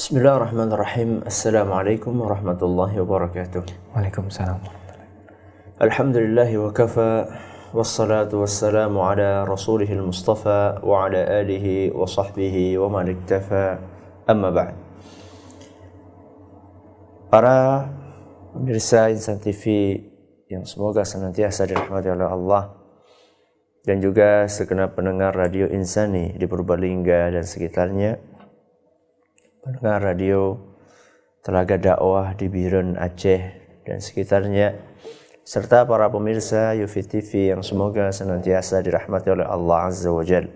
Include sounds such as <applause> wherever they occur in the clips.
Bismillahirrahmanirrahim. Assalamualaikum warahmatullahi wabarakatuh. Waalaikumsalam. Alhamdulillahi wa kafa wassalatu wassalamu ala rasulih al-mustafa wa ala alihi wa sahbihi wa man iktafa amma ba'd. Para pemirsa Insan TV yang semoga senantiasa dirahmati oleh Allah dan juga segenap pendengar radio Insani di Purbalingga dan sekitarnya pendengar radio Telaga Dakwah di Birun Aceh dan sekitarnya serta para pemirsa Yufi TV yang semoga senantiasa dirahmati oleh Allah Azza wa Jal.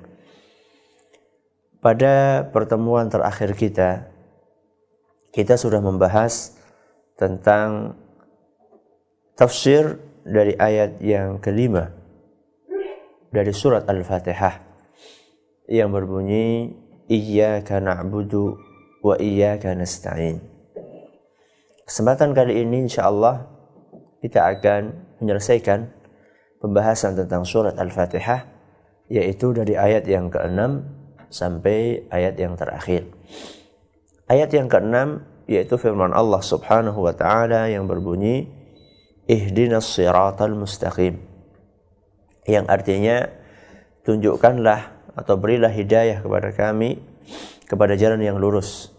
Pada pertemuan terakhir kita, kita sudah membahas tentang tafsir dari ayat yang kelima dari surat Al-Fatihah yang berbunyi Iyyaka na'budu wa iyyaka nasta'in. Kesempatan kali ini insyaallah kita akan menyelesaikan pembahasan tentang surat Al-Fatihah yaitu dari ayat yang ke-6 sampai ayat yang terakhir. Ayat yang ke-6 yaitu firman Allah Subhanahu wa taala yang berbunyi Ihdinas siratal mustaqim. Yang artinya tunjukkanlah atau berilah hidayah kepada kami kepada jalan yang lurus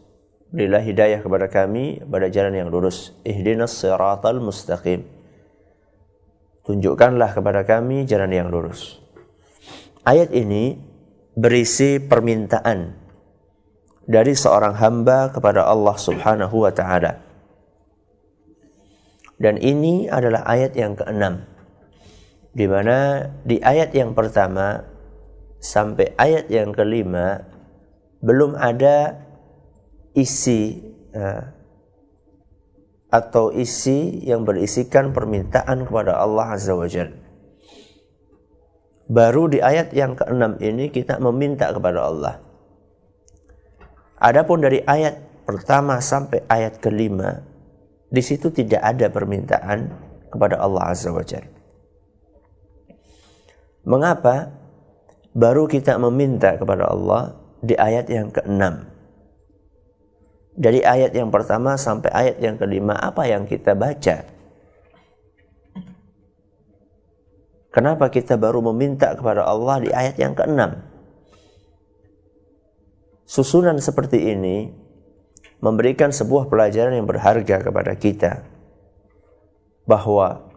Berilah hidayah kepada kami pada jalan yang lurus. Ihdinas siratal mustaqim. Tunjukkanlah kepada kami jalan yang lurus. Ayat ini berisi permintaan dari seorang hamba kepada Allah Subhanahu wa taala. Dan ini adalah ayat yang keenam. Di mana di ayat yang pertama sampai ayat yang kelima belum ada isi uh, atau isi yang berisikan permintaan kepada Allah Azza wa Jalla. Baru di ayat yang keenam ini kita meminta kepada Allah. Adapun dari ayat pertama sampai ayat kelima, di situ tidak ada permintaan kepada Allah Azza wa Jalla. Mengapa baru kita meminta kepada Allah di ayat yang keenam? Dari ayat yang pertama sampai ayat yang kelima apa yang kita baca? Kenapa kita baru meminta kepada Allah di ayat yang keenam? Susunan seperti ini memberikan sebuah pelajaran yang berharga kepada kita bahwa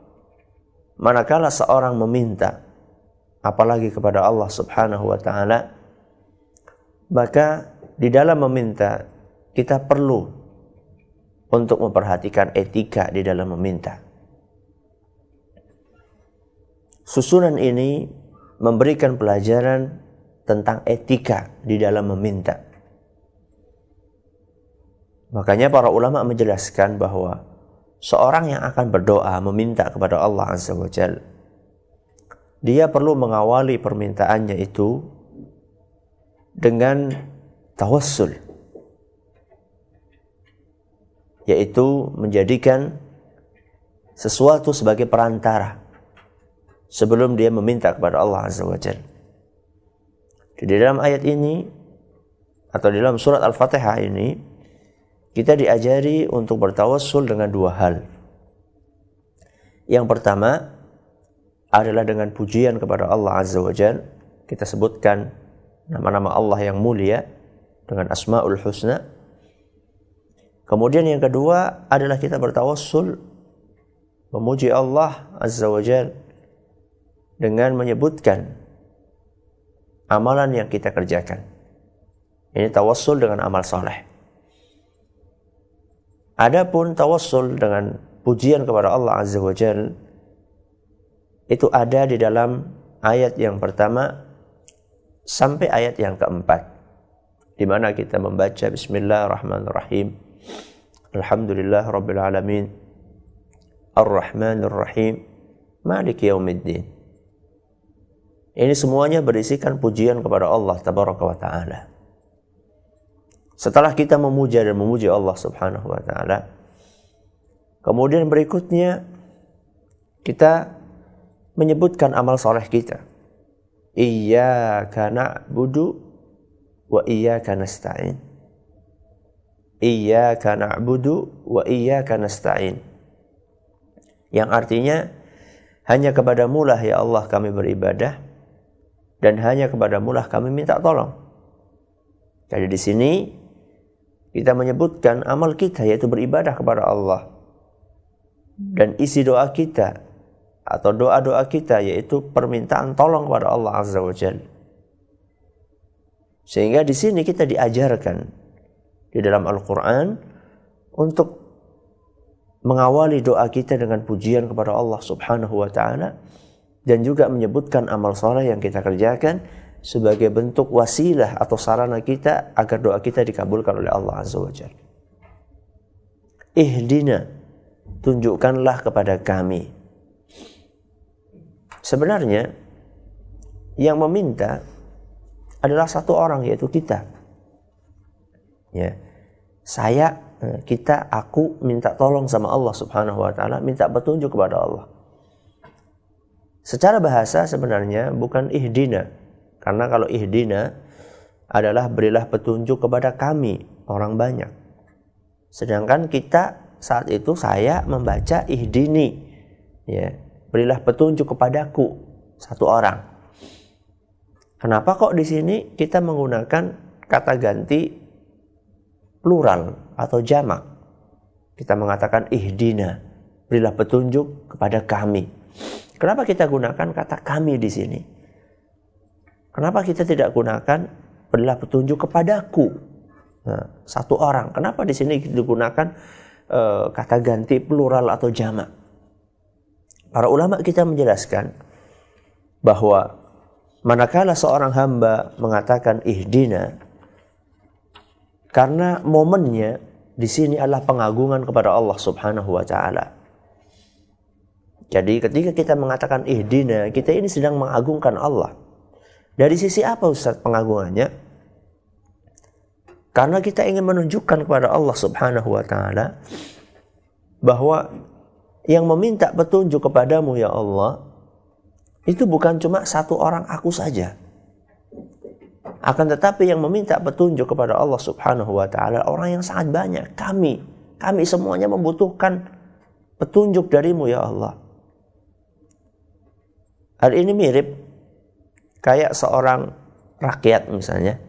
manakala seorang meminta apalagi kepada Allah Subhanahu wa taala maka di dalam meminta kita perlu untuk memperhatikan etika di dalam meminta. Susunan ini memberikan pelajaran tentang etika di dalam meminta. Makanya para ulama menjelaskan bahwa seorang yang akan berdoa meminta kepada Allah Azza wa Jal, dia perlu mengawali permintaannya itu dengan tawassul yaitu menjadikan sesuatu sebagai perantara sebelum dia meminta kepada Allah Azza wa Jalla. Di dalam ayat ini atau di dalam surat Al-Fatihah ini kita diajari untuk bertawassul dengan dua hal. Yang pertama adalah dengan pujian kepada Allah Azza wa Jalla. Kita sebutkan nama-nama Allah yang mulia dengan Asmaul Husna Kemudian yang kedua adalah kita bertawassul memuji Allah Azza wa Jal dengan menyebutkan amalan yang kita kerjakan. Ini tawassul dengan amal soleh. Adapun tawassul dengan pujian kepada Allah Azza wa Jal itu ada di dalam ayat yang pertama sampai ayat yang keempat di mana kita membaca bismillahirrahmanirrahim Alhamdulillah Rabbil Alamin. Ar-Rahmanir Rahim Malik Yaumiddin. Ini semuanya berisikan pujian kepada Allah Tabaraka wa Ta'ala. Setelah kita memuja dan memuji Allah Subhanahu wa Ta'ala Kemudian berikutnya Kita menyebutkan amal soleh kita. Iyyaka na'budu wa iyyaka nasta'in iyyaka na'budu wa iyyaka nasta'in. Yang artinya hanya kepada mulah ya Allah kami beribadah dan hanya kepada mulah kami minta tolong. Jadi di sini kita menyebutkan amal kita yaitu beribadah kepada Allah. Dan isi doa kita atau doa-doa kita yaitu permintaan tolong kepada Allah Azza wa Jalla. Sehingga di sini kita diajarkan di dalam Al-Quran untuk mengawali doa kita dengan pujian kepada Allah Subhanahu wa taala dan juga menyebutkan amal soleh yang kita kerjakan sebagai bentuk wasilah atau sarana kita agar doa kita dikabulkan oleh Allah Azza wa Jalla. Ihdina, tunjukkanlah kepada kami Sebenarnya yang meminta adalah satu orang yaitu kita. Ya. Saya, eh, kita, aku minta tolong sama Allah Subhanahu wa taala, minta petunjuk kepada Allah. Secara bahasa sebenarnya bukan ihdina. Karena kalau ihdina adalah berilah petunjuk kepada kami, orang banyak. Sedangkan kita saat itu saya membaca ihdini. Ya, berilah petunjuk kepadaku satu orang. Kenapa kok di sini kita menggunakan kata ganti plural atau jamak? Kita mengatakan ihdina, berilah petunjuk kepada kami. Kenapa kita gunakan kata kami di sini? Kenapa kita tidak gunakan berilah petunjuk kepadaku? Nah, satu orang. Kenapa di sini digunakan uh, kata ganti plural atau jamak? para ulama kita menjelaskan bahwa manakala seorang hamba mengatakan ihdina karena momennya di sini adalah pengagungan kepada Allah Subhanahu wa taala. Jadi ketika kita mengatakan ihdina, kita ini sedang mengagungkan Allah. Dari sisi apa Ustaz pengagungannya? Karena kita ingin menunjukkan kepada Allah Subhanahu wa taala bahwa yang meminta petunjuk kepadamu ya Allah itu bukan cuma satu orang aku saja. Akan tetapi yang meminta petunjuk kepada Allah Subhanahu wa taala orang yang sangat banyak. Kami, kami semuanya membutuhkan petunjuk darimu ya Allah. Hal ini mirip kayak seorang rakyat misalnya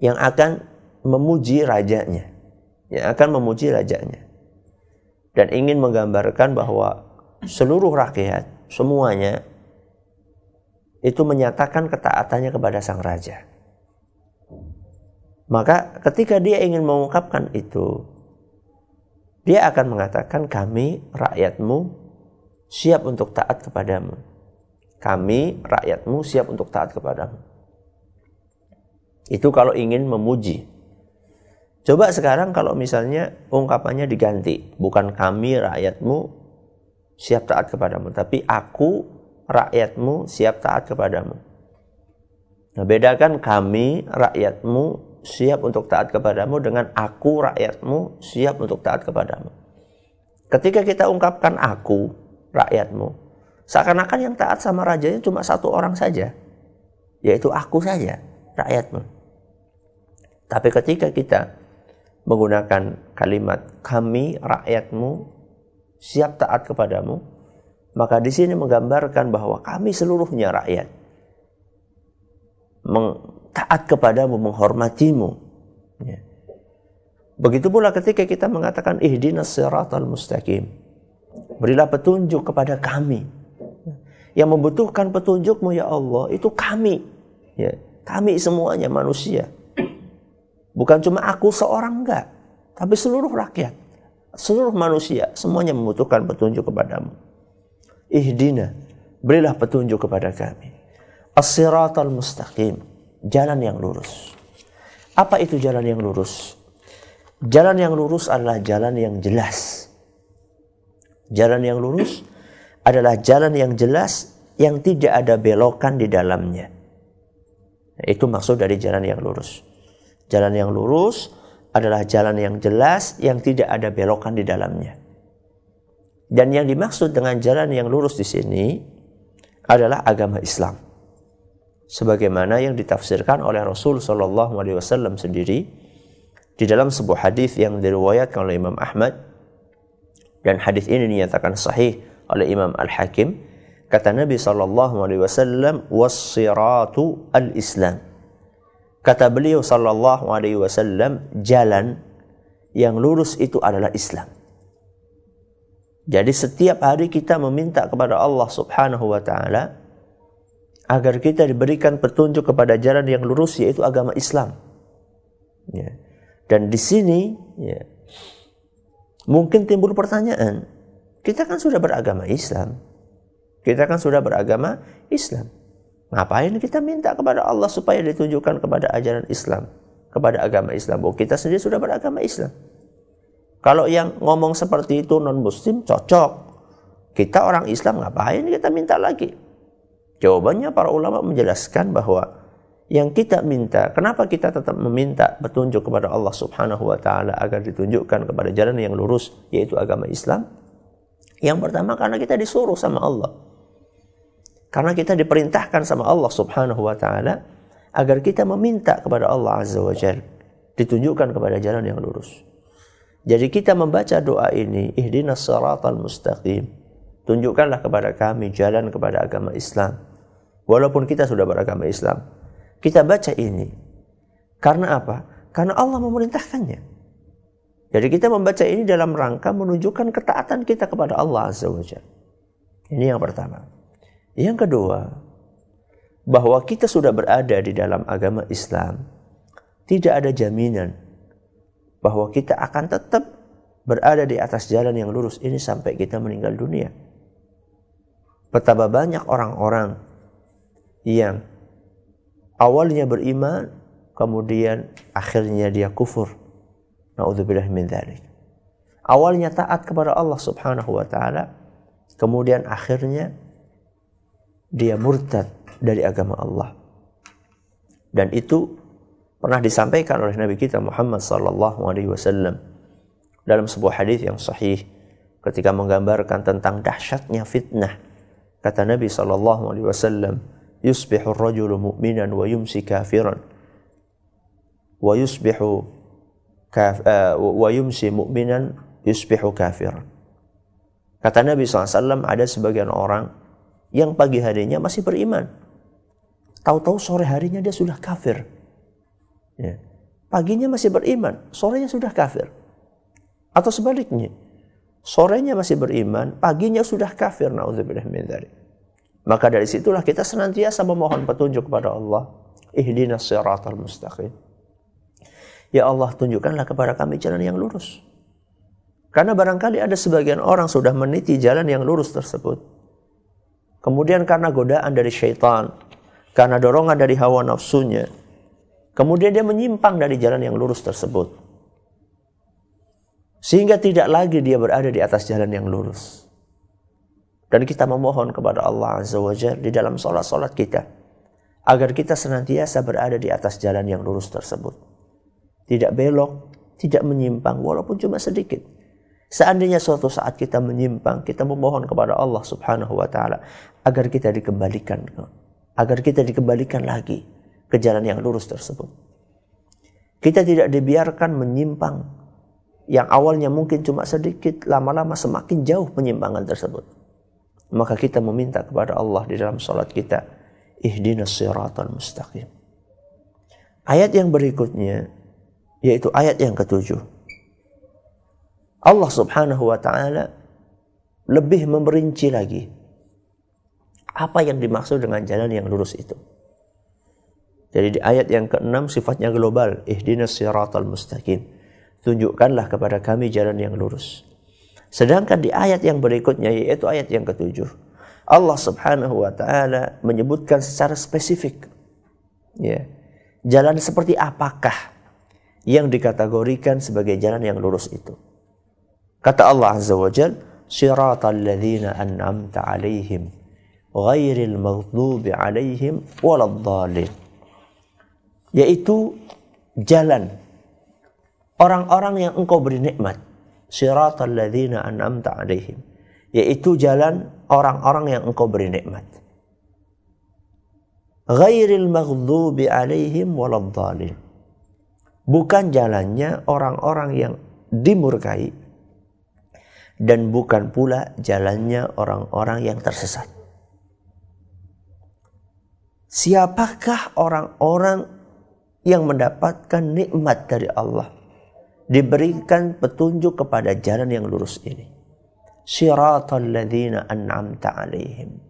yang akan memuji rajanya, yang akan memuji rajanya dan ingin menggambarkan bahwa seluruh rakyat semuanya itu menyatakan ketaatannya kepada sang raja. Maka ketika dia ingin mengungkapkan itu, dia akan mengatakan kami rakyatmu siap untuk taat kepadamu. Kami rakyatmu siap untuk taat kepadamu. Itu kalau ingin memuji. Coba sekarang kalau misalnya ungkapannya diganti, bukan kami rakyatmu siap taat kepadamu, tapi aku rakyatmu siap taat kepadamu. Nah, bedakan kami rakyatmu siap untuk taat kepadamu dengan aku rakyatmu siap untuk taat kepadamu. Ketika kita ungkapkan aku rakyatmu, seakan-akan yang taat sama rajanya cuma satu orang saja, yaitu aku saja, rakyatmu. Tapi ketika kita menggunakan kalimat kami rakyatmu siap taat kepadamu maka di sini menggambarkan bahwa kami seluruhnya rakyat. Taat kepadamu menghormatimu. Ya. begitu pula ketika kita mengatakan ihdinas siratal mustaqim. Berilah petunjuk kepada kami. Yang membutuhkan petunjukmu ya Allah itu kami. Ya kami semuanya manusia. Bukan cuma aku seorang enggak, tapi seluruh rakyat, seluruh manusia semuanya membutuhkan petunjuk kepadamu. Ihdina, berilah petunjuk kepada kami. As-siratal mustaqim, jalan yang lurus. Apa itu jalan yang lurus? Jalan yang lurus adalah jalan yang jelas. Jalan yang lurus adalah jalan yang jelas yang tidak ada belokan di dalamnya. Itu maksud dari jalan yang lurus. Jalan yang lurus adalah jalan yang jelas yang tidak ada belokan di dalamnya. Dan yang dimaksud dengan jalan yang lurus di sini adalah agama Islam. Sebagaimana yang ditafsirkan oleh Rasul Shallallahu Alaihi Wasallam sendiri Di dalam sebuah hadis yang diriwayatkan oleh Imam Ahmad dan hadis ini dinyatakan sahih oleh Imam Al-Hakim, kata Nabi sallallahu alaihi wasallam, "Was-siratu al-Islam." Kata beliau sallallahu alaihi wasallam, jalan yang lurus itu adalah Islam. Jadi setiap hari kita meminta kepada Allah Subhanahu wa taala agar kita diberikan petunjuk kepada jalan yang lurus yaitu agama Islam. Ya. Dan di sini ya, mungkin timbul pertanyaan, kita kan sudah beragama Islam. Kita kan sudah beragama Islam. Ngapain kita minta kepada Allah supaya ditunjukkan kepada ajaran Islam, kepada agama Islam? Oh, kita sendiri sudah beragama Islam. Kalau yang ngomong seperti itu non muslim cocok. Kita orang Islam ngapain kita minta lagi? Jawabannya para ulama menjelaskan bahwa yang kita minta, kenapa kita tetap meminta petunjuk kepada Allah Subhanahu wa taala agar ditunjukkan kepada jalan yang lurus yaitu agama Islam? Yang pertama karena kita disuruh sama Allah. Karena kita diperintahkan sama Allah Subhanahu wa taala agar kita meminta kepada Allah Azza wa Jalla ditunjukkan kepada jalan yang lurus. Jadi kita membaca doa ini, ihdinas siratal mustaqim. Tunjukkanlah kepada kami jalan kepada agama Islam. Walaupun kita sudah beragama Islam, kita baca ini. Karena apa? Karena Allah memerintahkannya. Jadi kita membaca ini dalam rangka menunjukkan ketaatan kita kepada Allah Azza wa Ini yang pertama. Yang kedua, bahwa kita sudah berada di dalam agama Islam, tidak ada jaminan bahwa kita akan tetap berada di atas jalan yang lurus ini sampai kita meninggal dunia. Betapa banyak orang-orang yang awalnya beriman, kemudian akhirnya dia kufur. Nauzubillah min dzalik. Awalnya taat kepada Allah Subhanahu wa taala, kemudian akhirnya dia murtad dari agama Allah. Dan itu pernah disampaikan oleh Nabi kita Muhammad sallallahu alaihi wasallam dalam sebuah hadis yang sahih ketika menggambarkan tentang dahsyatnya fitnah. Kata Nabi sallallahu alaihi wasallam, yusbihu rajulu mu'minan wa yumsi kafiran. Wa yusbihu kaf, uh, wa yumsi mu'minan yusbihu kafiran. Kata Nabi SAW ada sebagian orang yang pagi harinya masih beriman. Tahu-tahu sore harinya dia sudah kafir ya. paginya masih beriman sorenya sudah kafir atau sebaliknya sorenya masih beriman paginya sudah kafir min maka dari situlah kita senantiasa memohon petunjuk kepada Allah. Ihdinas siratal mustaqim. Ya Allah, tunjukkanlah kepada kami jalan yang lurus. Karena barangkali ada sebagian orang sudah meniti jalan yang lurus tersebut. Kemudian karena godaan dari syaitan, karena dorongan dari hawa nafsunya, kemudian dia menyimpang dari jalan yang lurus tersebut. Sehingga tidak lagi dia berada di atas jalan yang lurus. Dan kita memohon kepada Allah Azza wa Jal di dalam sholat-sholat kita. Agar kita senantiasa berada di atas jalan yang lurus tersebut. Tidak belok, tidak menyimpang walaupun cuma sedikit. Seandainya suatu saat kita menyimpang, kita memohon kepada Allah Subhanahu wa taala agar kita dikembalikan agar kita dikembalikan lagi ke jalan yang lurus tersebut. Kita tidak dibiarkan menyimpang yang awalnya mungkin cuma sedikit, lama-lama semakin jauh penyimpangan tersebut. Maka kita meminta kepada Allah di dalam salat kita ihdinas siratal mustaqim. Ayat yang berikutnya yaitu ayat yang ketujuh. Allah subhanahu wa ta'ala lebih memperinci lagi apa yang dimaksud dengan jalan yang lurus itu jadi di ayat yang keenam sifatnya global ihdinas siratal mustaqim tunjukkanlah kepada kami jalan yang lurus Sedangkan di ayat yang berikutnya yaitu ayat yang ketujuh. Allah subhanahu wa ta'ala menyebutkan secara spesifik. Ya, jalan seperti apakah yang dikategorikan sebagai jalan yang lurus itu. Kata Allah azza wa jal, Siratal ladhina an'amta alaihim ghairil maghdubi alaihim waladhalin. Yaitu jalan. Orang-orang yang engkau beri nikmat. Siratal ladzina an'amta alaihim. Yaitu jalan orang-orang yang engkau beri nikmat. Ghairil maghdubi alaihim waladdallin. Bukan jalannya orang-orang yang dimurkai. Dan bukan pula jalannya orang-orang yang tersesat. Siapakah orang-orang yang mendapatkan nikmat dari Allah? Diberikan petunjuk kepada jalan yang lurus ini. Siratal ladzina an'amta alaihim.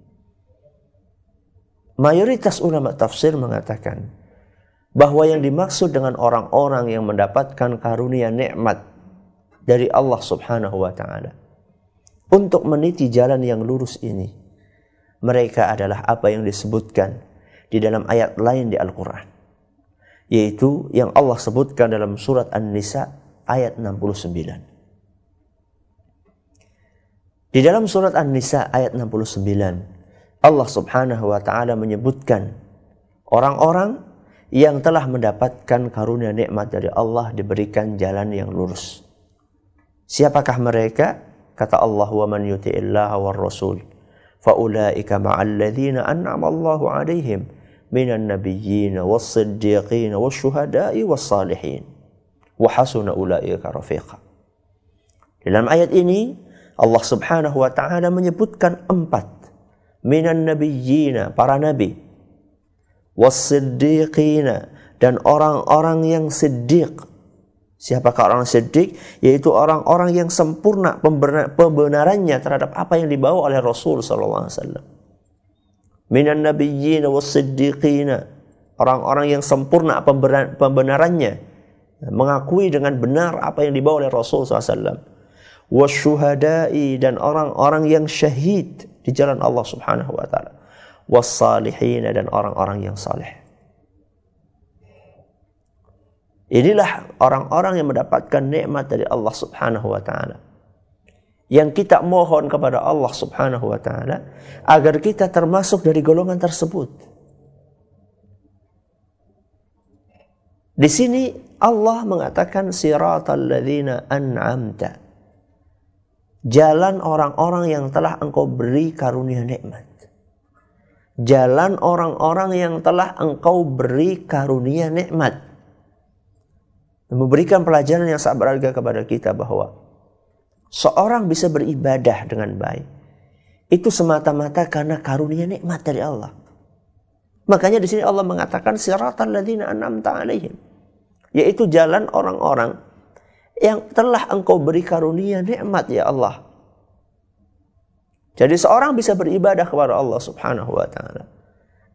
Mayoritas ulama tafsir mengatakan bahwa yang dimaksud dengan orang-orang yang mendapatkan karunia nikmat dari Allah Subhanahu wa taala. Untuk meniti jalan yang lurus ini, mereka adalah apa yang disebutkan di dalam ayat lain di Al-Qur'an. Yaitu yang Allah sebutkan dalam surat An-Nisa ayat 69. Di dalam surat An-Nisa ayat 69, Allah Subhanahu wa taala menyebutkan orang-orang yang telah mendapatkan karunia nikmat dari Allah diberikan jalan yang lurus. Siapakah mereka? Kata Allah, "Wa man yuti'illaha war rasul, fa ulaika ma'al an'ama Allahu 'alaihim minan nabiyyin was-siddiqin wasyuhada'i was-salihin." Wa hasuna ulaika rafiqa. Dalam ayat ini Allah Subhanahu wa taala menyebutkan empat minan nabiyyina para nabi was-siddiqina dan orang-orang yang siddiq Siapakah orang siddiq? Yaitu orang-orang yang sempurna pembenarannya terhadap apa yang dibawa oleh Rasul sallallahu alaihi wasallam. Minan nabiyyin was-siddiqina. Orang-orang yang sempurna pembenarannya mengakui dengan benar apa yang dibawa oleh Rasul SAW. Wasyuhada'i dan orang-orang yang syahid di jalan Allah Subhanahu wa taala. Was-salihin dan orang-orang yang saleh. Inilah orang-orang yang mendapatkan nikmat dari Allah Subhanahu wa taala. Yang kita mohon kepada Allah Subhanahu wa taala agar kita termasuk dari golongan tersebut. Di sini Allah mengatakan siratal ladzina an'amta. Jalan orang-orang yang telah engkau beri karunia nikmat. Jalan orang-orang yang telah engkau beri karunia nikmat memberikan pelajaran yang sangat berharga kepada kita bahwa seorang bisa beribadah dengan baik itu semata-mata karena karunia nikmat dari Allah. Makanya di sini Allah mengatakan siratal ladzina an'amta alaihim yaitu jalan orang-orang yang telah engkau beri karunia nikmat ya Allah. Jadi seorang bisa beribadah kepada Allah Subhanahu wa taala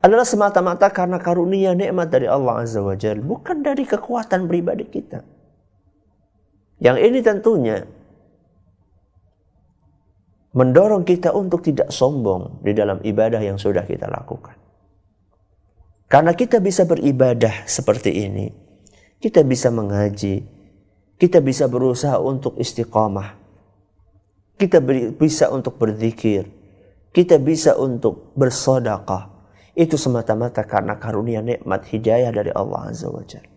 adalah semata-mata karena karunia nikmat dari Allah Azza wa Jal, bukan dari kekuatan pribadi kita. Yang ini tentunya mendorong kita untuk tidak sombong di dalam ibadah yang sudah kita lakukan. Karena kita bisa beribadah seperti ini, kita bisa mengaji, kita bisa berusaha untuk istiqamah, kita bisa untuk berzikir, kita bisa untuk bersodakah, itu semata-mata karena karunia nikmat hidayah dari Allah Azza wa Jalla.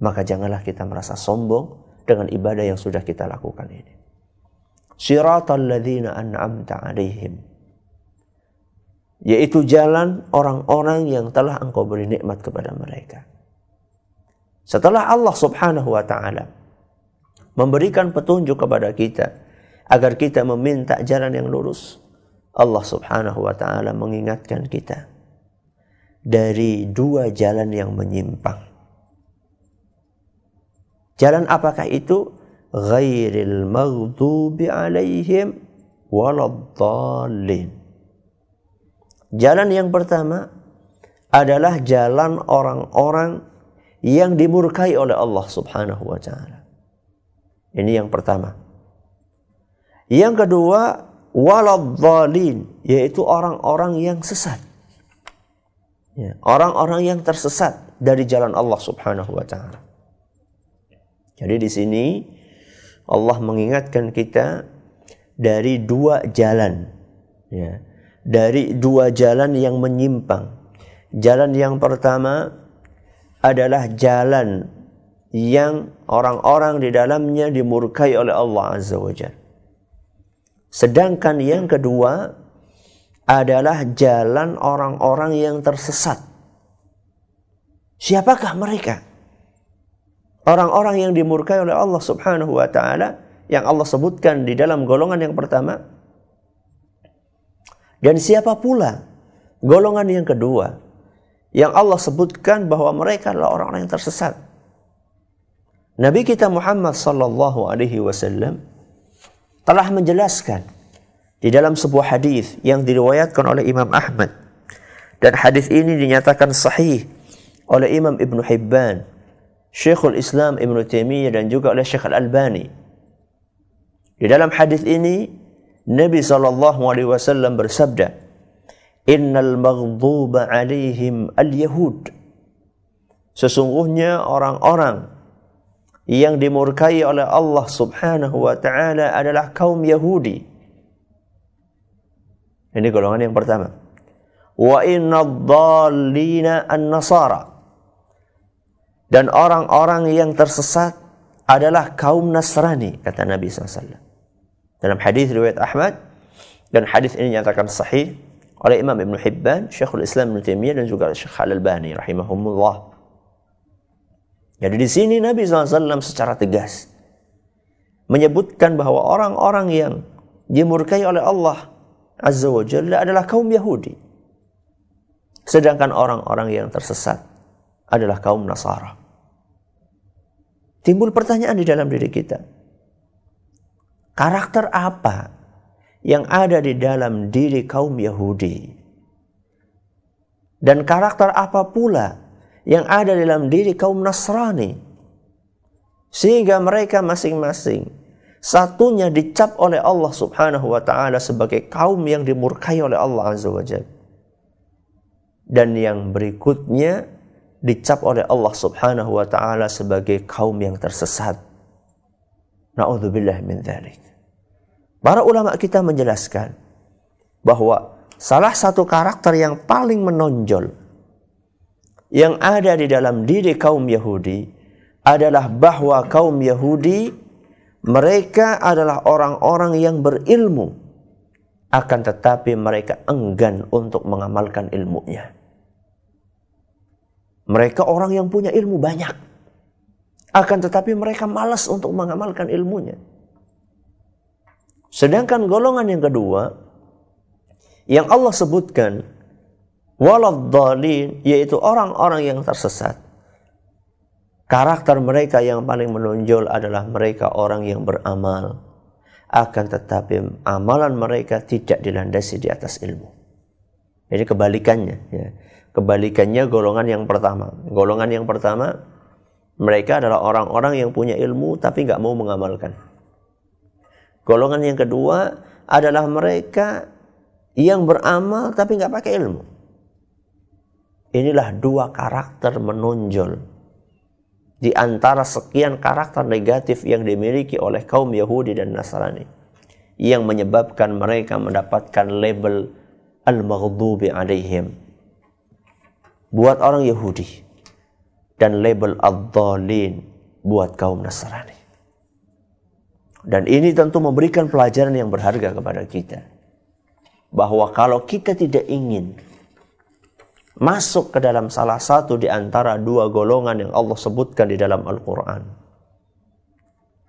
Maka janganlah kita merasa sombong dengan ibadah yang sudah kita lakukan ini. Siratal ladzina an'amta alaihim. Yaitu jalan orang-orang yang telah engkau beri nikmat kepada mereka. Setelah Allah subhanahu wa ta'ala memberikan petunjuk kepada kita agar kita meminta jalan yang lurus, Allah Subhanahu wa taala mengingatkan kita dari dua jalan yang menyimpang. Jalan apakah itu? Ghairil maghdubi alaihim waladdallin. Jalan yang pertama adalah jalan orang-orang yang dimurkai oleh Allah Subhanahu wa taala. Ini yang pertama. Yang kedua, waladhalin yaitu orang-orang yang sesat. Ya, orang-orang yang tersesat dari jalan Allah Subhanahu wa taala. Jadi di sini Allah mengingatkan kita dari dua jalan ya. Dari dua jalan yang menyimpang. Jalan yang pertama adalah jalan yang orang-orang di dalamnya dimurkai oleh Allah Azza wa Jalla Sedangkan yang kedua adalah jalan orang-orang yang tersesat. Siapakah mereka? Orang-orang yang dimurkai oleh Allah Subhanahu wa taala yang Allah sebutkan di dalam golongan yang pertama. Dan siapa pula golongan yang kedua yang Allah sebutkan bahwa mereka adalah orang-orang yang tersesat? Nabi kita Muhammad sallallahu alaihi wasallam telah menjelaskan di dalam sebuah hadis yang diriwayatkan oleh Imam Ahmad. Dan hadis ini dinyatakan sahih oleh Imam Ibn Hibban, Syekhul Islam Ibn Taimiyah dan juga oleh Syekh Al-Albani. Di dalam hadis ini Nabi sallallahu alaihi wasallam bersabda, "Innal maghduba 'alaihim al-yahud." Sesungguhnya orang-orang yang dimurkai oleh Allah Subhanahu wa taala adalah kaum Yahudi. Ini golongan yang pertama wa innad-dallina an-nasara dan orang-orang yang tersesat adalah kaum Nasrani kata Nabi SAW dalam hadis riwayat Ahmad dan hadis ini nyatakan sahih oleh Imam Ibn Hibban, Syekhul Islam Ibn Taimiyah dan juga Syekh Al-Albani rahimahumullah. Jadi di sini Nabi SAW secara tegas menyebutkan bahwa orang-orang yang dimurkai oleh Allah Azza wa Jalla adalah kaum Yahudi. Sedangkan orang-orang yang tersesat adalah kaum Nasara. Timbul pertanyaan di dalam diri kita. Karakter apa yang ada di dalam diri kaum Yahudi? Dan karakter apa pula yang ada di dalam diri kaum Nasrani? Sehingga mereka masing-masing satunya dicap oleh Allah Subhanahu wa taala sebagai kaum yang dimurkai oleh Allah Azza wa Jalla dan yang berikutnya dicap oleh Allah Subhanahu wa taala sebagai kaum yang tersesat. Nauzubillah min dzalik. Para ulama kita menjelaskan bahwa salah satu karakter yang paling menonjol yang ada di dalam diri kaum Yahudi adalah bahwa kaum Yahudi mereka adalah orang-orang yang berilmu akan tetapi mereka enggan untuk mengamalkan ilmunya. Mereka orang yang punya ilmu banyak. Akan tetapi mereka malas untuk mengamalkan ilmunya. Sedangkan golongan yang kedua, yang Allah sebutkan, waladhalin, yaitu orang-orang yang tersesat. Karakter mereka yang paling menonjol adalah mereka orang yang beramal. Akan tetapi amalan mereka tidak dilandasi di atas ilmu. Jadi kebalikannya. Ya. Kebalikannya golongan yang pertama. Golongan yang pertama, mereka adalah orang-orang yang punya ilmu tapi nggak mau mengamalkan. Golongan yang kedua adalah mereka yang beramal tapi nggak pakai ilmu. Inilah dua karakter menonjol di antara sekian karakter negatif yang dimiliki oleh kaum Yahudi dan Nasrani yang menyebabkan mereka mendapatkan label al-maghdubi alaihim buat orang Yahudi dan label ad-dhalin buat kaum Nasrani. Dan ini tentu memberikan pelajaran yang berharga kepada kita. Bahwa kalau kita tidak ingin masuk ke dalam salah satu di antara dua golongan yang Allah sebutkan di dalam Al-Quran.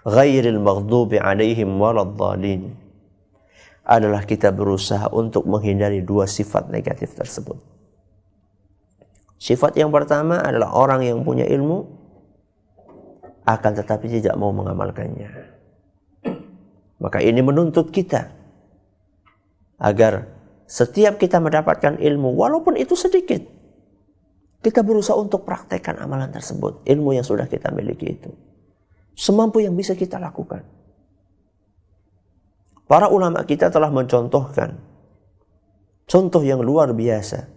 Ghairil maghdubi alaihim waladhalin. Adalah kita berusaha untuk menghindari dua sifat negatif tersebut. Sifat yang pertama adalah orang yang punya ilmu akan tetapi tidak mau mengamalkannya. Maka ini menuntut kita agar setiap kita mendapatkan ilmu walaupun itu sedikit kita berusaha untuk praktekkan amalan tersebut, ilmu yang sudah kita miliki itu. Semampu yang bisa kita lakukan. Para ulama kita telah mencontohkan contoh yang luar biasa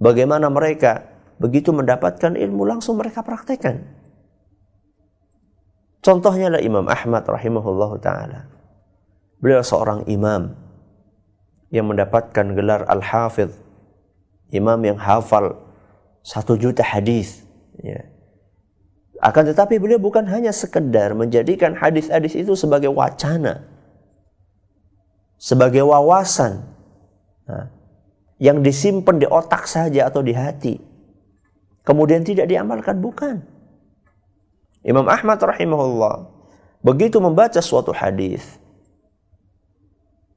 Bagaimana mereka begitu mendapatkan ilmu langsung mereka praktekkan. Contohnya adalah Imam Ahmad rahimahullah ta'ala. Beliau seorang imam yang mendapatkan gelar Al-Hafidh. Imam yang hafal satu juta hadis. Ya. Akan tetapi beliau bukan hanya sekedar menjadikan hadis-hadis itu sebagai wacana. Sebagai wawasan. Nah, yang disimpan di otak saja atau di hati. Kemudian tidak diamalkan, bukan. Imam Ahmad rahimahullah begitu membaca suatu hadis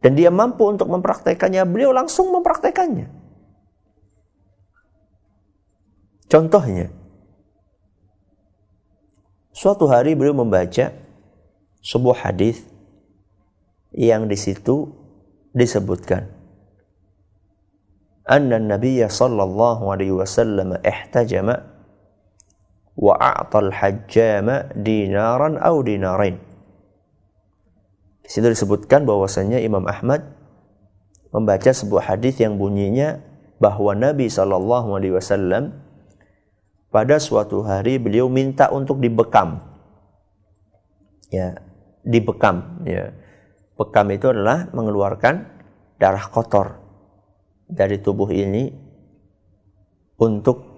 dan dia mampu untuk mempraktekannya, beliau langsung mempraktekannya. Contohnya, suatu hari beliau membaca sebuah hadis yang di situ disebutkan anna Nabi sallallahu alaihi wasallam ihtajama wa a'tal hajjama dinaran au dinarain. Di situ disebutkan bahwasanya Imam Ahmad membaca sebuah hadis yang bunyinya bahwa Nabi sallallahu alaihi wasallam pada suatu hari beliau minta untuk dibekam. Ya, dibekam ya. Bekam itu adalah mengeluarkan darah kotor dari tubuh ini untuk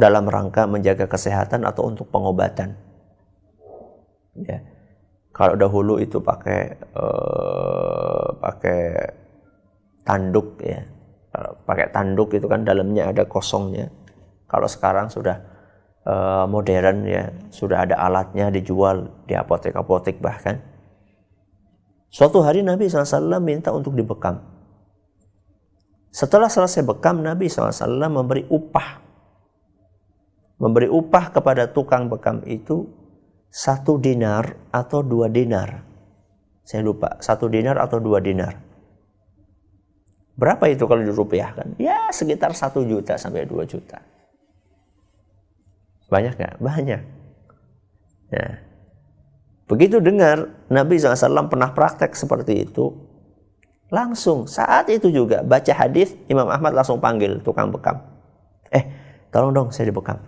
dalam rangka menjaga kesehatan atau untuk pengobatan. Ya. Kalau dahulu itu pakai uh, pakai tanduk ya. Pakai tanduk itu kan dalamnya ada kosongnya. Kalau sekarang sudah uh, modern ya, sudah ada alatnya dijual di apotek-apotek bahkan. Suatu hari Nabi SAW minta untuk dibekam. Setelah selesai bekam, Nabi SAW memberi upah memberi upah kepada tukang bekam itu satu dinar atau dua dinar. Saya lupa, satu dinar atau dua dinar. Berapa itu kalau dirupiahkan? Ya sekitar satu juta sampai dua juta. Banyak nggak? Banyak. Ya. Begitu dengar Nabi SAW pernah praktek seperti itu, langsung saat itu juga baca hadis Imam Ahmad langsung panggil tukang bekam. Eh, tolong dong saya dibekam.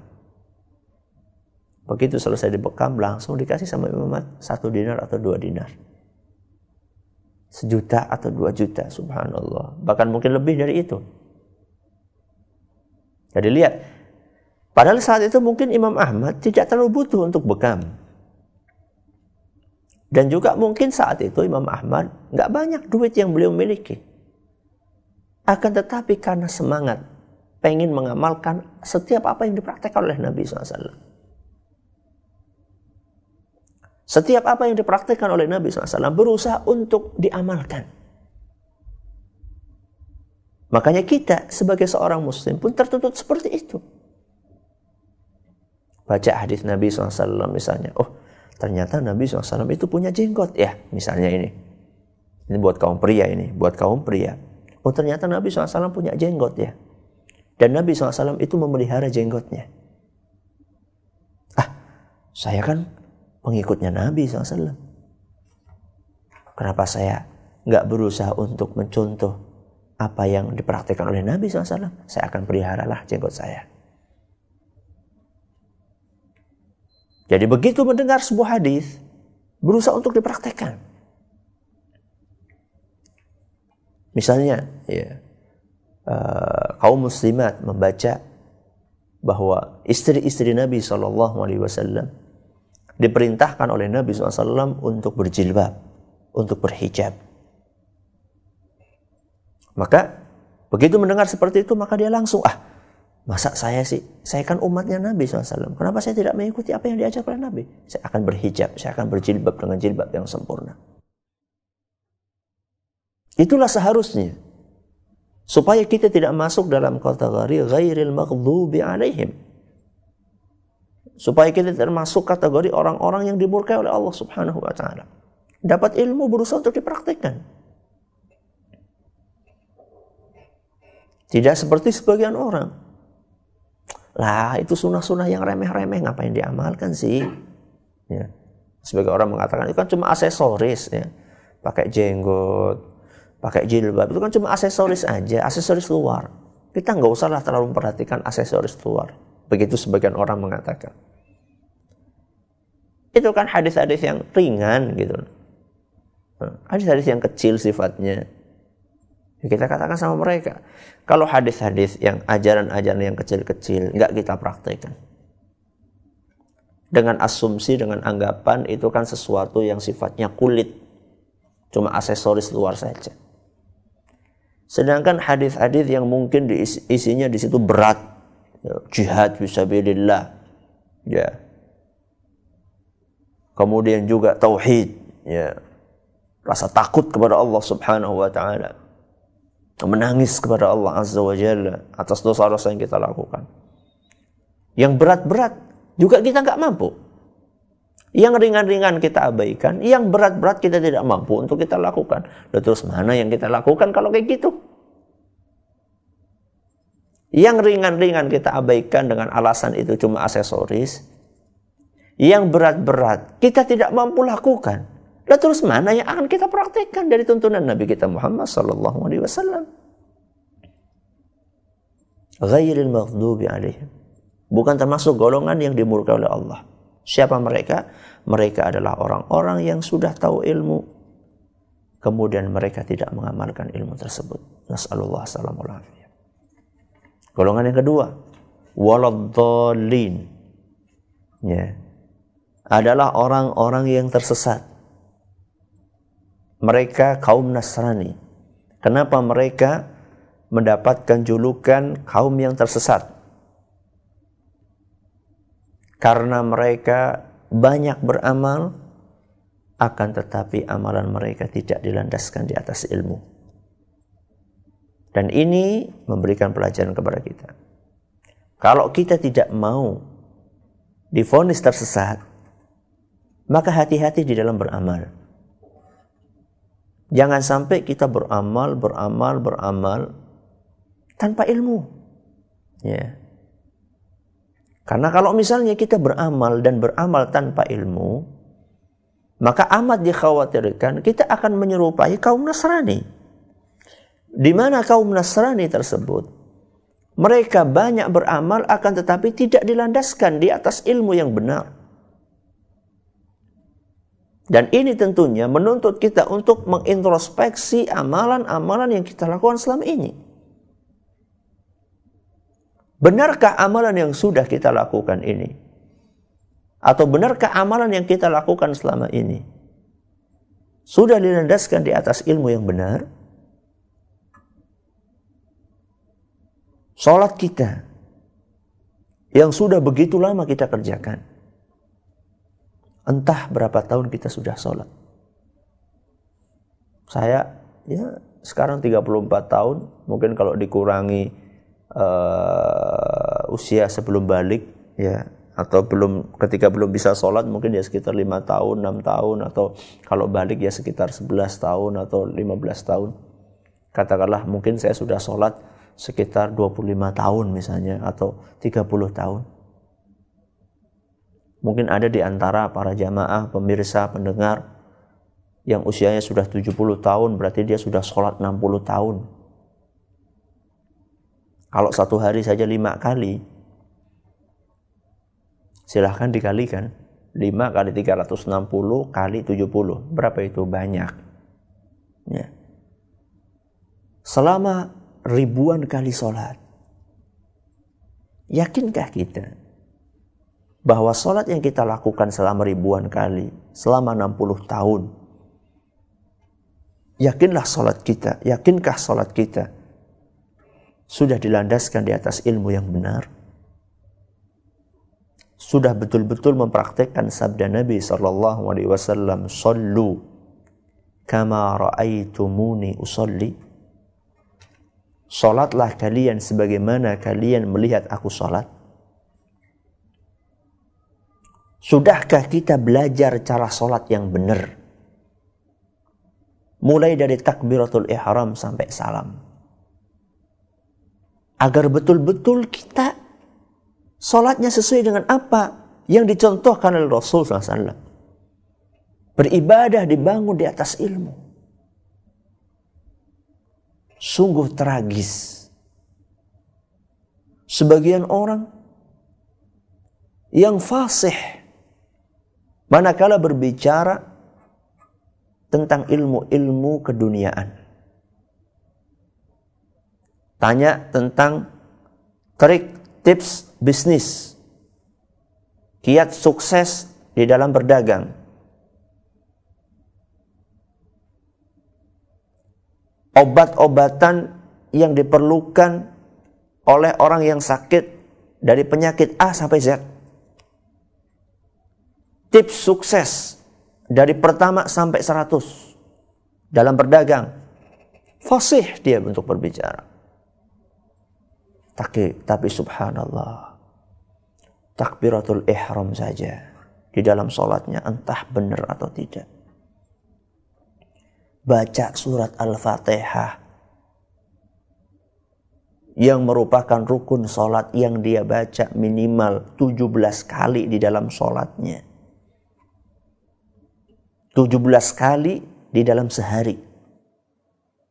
Begitu selesai dibekam langsung dikasih sama Imam Ahmad satu dinar atau dua dinar. Sejuta atau dua juta, subhanallah. Bahkan mungkin lebih dari itu. Jadi lihat, padahal saat itu mungkin Imam Ahmad tidak terlalu butuh untuk bekam. Dan juga mungkin saat itu Imam Ahmad nggak banyak duit yang beliau miliki. Akan tetapi karena semangat pengen mengamalkan setiap apa yang dipraktekkan oleh Nabi SAW. Setiap apa yang dipraktikkan oleh Nabi SAW berusaha untuk diamalkan. Makanya kita sebagai seorang muslim pun tertuntut seperti itu. Baca hadis Nabi SAW misalnya. Oh ternyata Nabi SAW itu punya jenggot. Ya misalnya ini. Ini buat kaum pria ini. Buat kaum pria. Oh ternyata Nabi SAW punya jenggot ya. Dan Nabi SAW itu memelihara jenggotnya. Ah saya kan pengikutnya Nabi SAW. Kenapa saya nggak berusaha untuk mencontoh apa yang dipraktikkan oleh Nabi SAW? Saya akan peliharalah jenggot saya. Jadi begitu mendengar sebuah hadis, berusaha untuk dipraktekkan. Misalnya, ya, uh, kaum muslimat membaca bahwa istri-istri Nabi Shallallahu Alaihi Wasallam diperintahkan oleh Nabi SAW untuk berjilbab, untuk berhijab. Maka begitu mendengar seperti itu maka dia langsung ah masa saya sih saya kan umatnya Nabi SAW kenapa saya tidak mengikuti apa yang diajak oleh Nabi saya akan berhijab saya akan berjilbab dengan jilbab yang sempurna itulah seharusnya supaya kita tidak masuk dalam kategori ghairil maghdubi alaihim supaya kita termasuk kategori orang-orang yang dimurkai oleh Allah Subhanahu wa taala. Dapat ilmu berusaha untuk dipraktikkan. Tidak seperti sebagian orang. Lah, itu sunnah-sunnah yang remeh-remeh ngapain diamalkan sih? Ya. Sebagai orang mengatakan itu kan cuma aksesoris ya. Pakai jenggot, pakai jilbab itu kan cuma aksesoris aja, aksesoris luar. Kita nggak usah lah terlalu memperhatikan aksesoris luar. Begitu sebagian orang mengatakan. Itu kan hadis-hadis yang ringan gitu. Hadis-hadis yang kecil sifatnya. Ya, kita katakan sama mereka. Kalau hadis-hadis yang ajaran-ajaran yang kecil-kecil nggak kita praktekkan. Dengan asumsi, dengan anggapan itu kan sesuatu yang sifatnya kulit. Cuma aksesoris luar saja. Sedangkan hadis-hadis yang mungkin isinya di situ berat, ya, jihad bisa ya, kemudian juga tauhid, ya. Rasa takut kepada Allah Subhanahu wa taala. Menangis kepada Allah Azza wa Jalla atas dosa-dosa yang kita lakukan. Yang berat-berat juga kita nggak mampu. Yang ringan-ringan kita abaikan, yang berat-berat kita tidak mampu untuk kita lakukan. Lalu terus mana yang kita lakukan kalau kayak gitu? Yang ringan-ringan kita abaikan dengan alasan itu cuma aksesoris. Yang berat-berat kita tidak mampu lakukan. Lalu terus mana yang akan kita praktekkan dari tuntunan Nabi kita Muhammad sallallahu alaihi wasallam? Ghairil maghdubi alaihim. Bukan termasuk golongan yang dimurkai oleh Allah. Siapa mereka? Mereka adalah orang-orang yang sudah tahu ilmu. Kemudian mereka tidak mengamalkan ilmu tersebut. Nas'alullah salamul Golongan yang kedua. Waladhalin. Ya. Adalah orang-orang yang tersesat. Mereka kaum Nasrani. Kenapa mereka mendapatkan julukan kaum yang tersesat? karena mereka banyak beramal akan tetapi amalan mereka tidak dilandaskan di atas ilmu. Dan ini memberikan pelajaran kepada kita. Kalau kita tidak mau difonis tersesat, maka hati-hati di dalam beramal. Jangan sampai kita beramal, beramal, beramal tanpa ilmu. Ya. Karena kalau misalnya kita beramal dan beramal tanpa ilmu, maka amat dikhawatirkan kita akan menyerupai kaum Nasrani. Di mana kaum Nasrani tersebut, mereka banyak beramal akan tetapi tidak dilandaskan di atas ilmu yang benar. Dan ini tentunya menuntut kita untuk mengintrospeksi amalan-amalan yang kita lakukan selama ini. Benarkah amalan yang sudah kita lakukan ini? Atau benarkah amalan yang kita lakukan selama ini? Sudah dilandaskan di atas ilmu yang benar? Salat kita yang sudah begitu lama kita kerjakan. Entah berapa tahun kita sudah sholat. Saya ya sekarang 34 tahun, mungkin kalau dikurangi uh, usia sebelum balik ya atau belum ketika belum bisa sholat mungkin ya sekitar lima tahun enam tahun atau kalau balik ya sekitar 11 tahun atau 15 tahun katakanlah mungkin saya sudah sholat sekitar 25 tahun misalnya atau 30 tahun mungkin ada di antara para jamaah pemirsa pendengar yang usianya sudah 70 tahun berarti dia sudah sholat 60 tahun kalau satu hari saja lima kali, silahkan dikalikan. 5 kali 360 kali 70. Berapa itu? Banyak. Ya. Selama ribuan kali sholat. Yakinkah kita bahwa sholat yang kita lakukan selama ribuan kali, selama 60 tahun, yakinlah sholat kita, yakinkah sholat kita sudah dilandaskan di atas ilmu yang benar? Sudah betul-betul mempraktekkan sabda Nabi sallallahu alaihi wasallam, "Shallu kama raaitumuni usolli." Salatlah kalian sebagaimana kalian melihat aku salat. Sudahkah kita belajar cara salat yang benar? Mulai dari takbiratul ihram sampai salam agar betul-betul kita sholatnya sesuai dengan apa yang dicontohkan oleh Rasul SAW. Beribadah dibangun di atas ilmu. Sungguh tragis. Sebagian orang yang fasih manakala berbicara tentang ilmu-ilmu keduniaan tanya tentang trik tips bisnis, kiat sukses di dalam berdagang. Obat-obatan yang diperlukan oleh orang yang sakit dari penyakit A sampai Z. Tips sukses dari pertama sampai seratus dalam berdagang. Fasih dia untuk berbicara. Tapi, tapi subhanallah. Takbiratul ihram saja. Di dalam sholatnya entah benar atau tidak. Baca surat Al-Fatihah yang merupakan rukun sholat yang dia baca minimal 17 kali di dalam sholatnya. 17 kali di dalam sehari.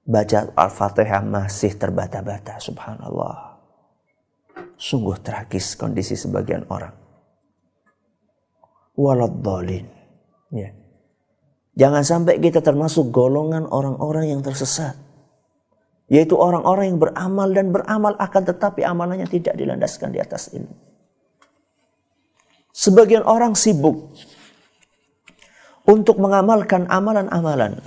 Baca Al-Fatihah masih terbata-bata, subhanallah. Sungguh tragis kondisi sebagian orang. Waladhalin. Ya. Jangan sampai kita termasuk golongan orang-orang yang tersesat yaitu orang-orang yang beramal dan beramal akan tetapi amalannya tidak dilandaskan di atas ilmu. Sebagian orang sibuk untuk mengamalkan amalan-amalan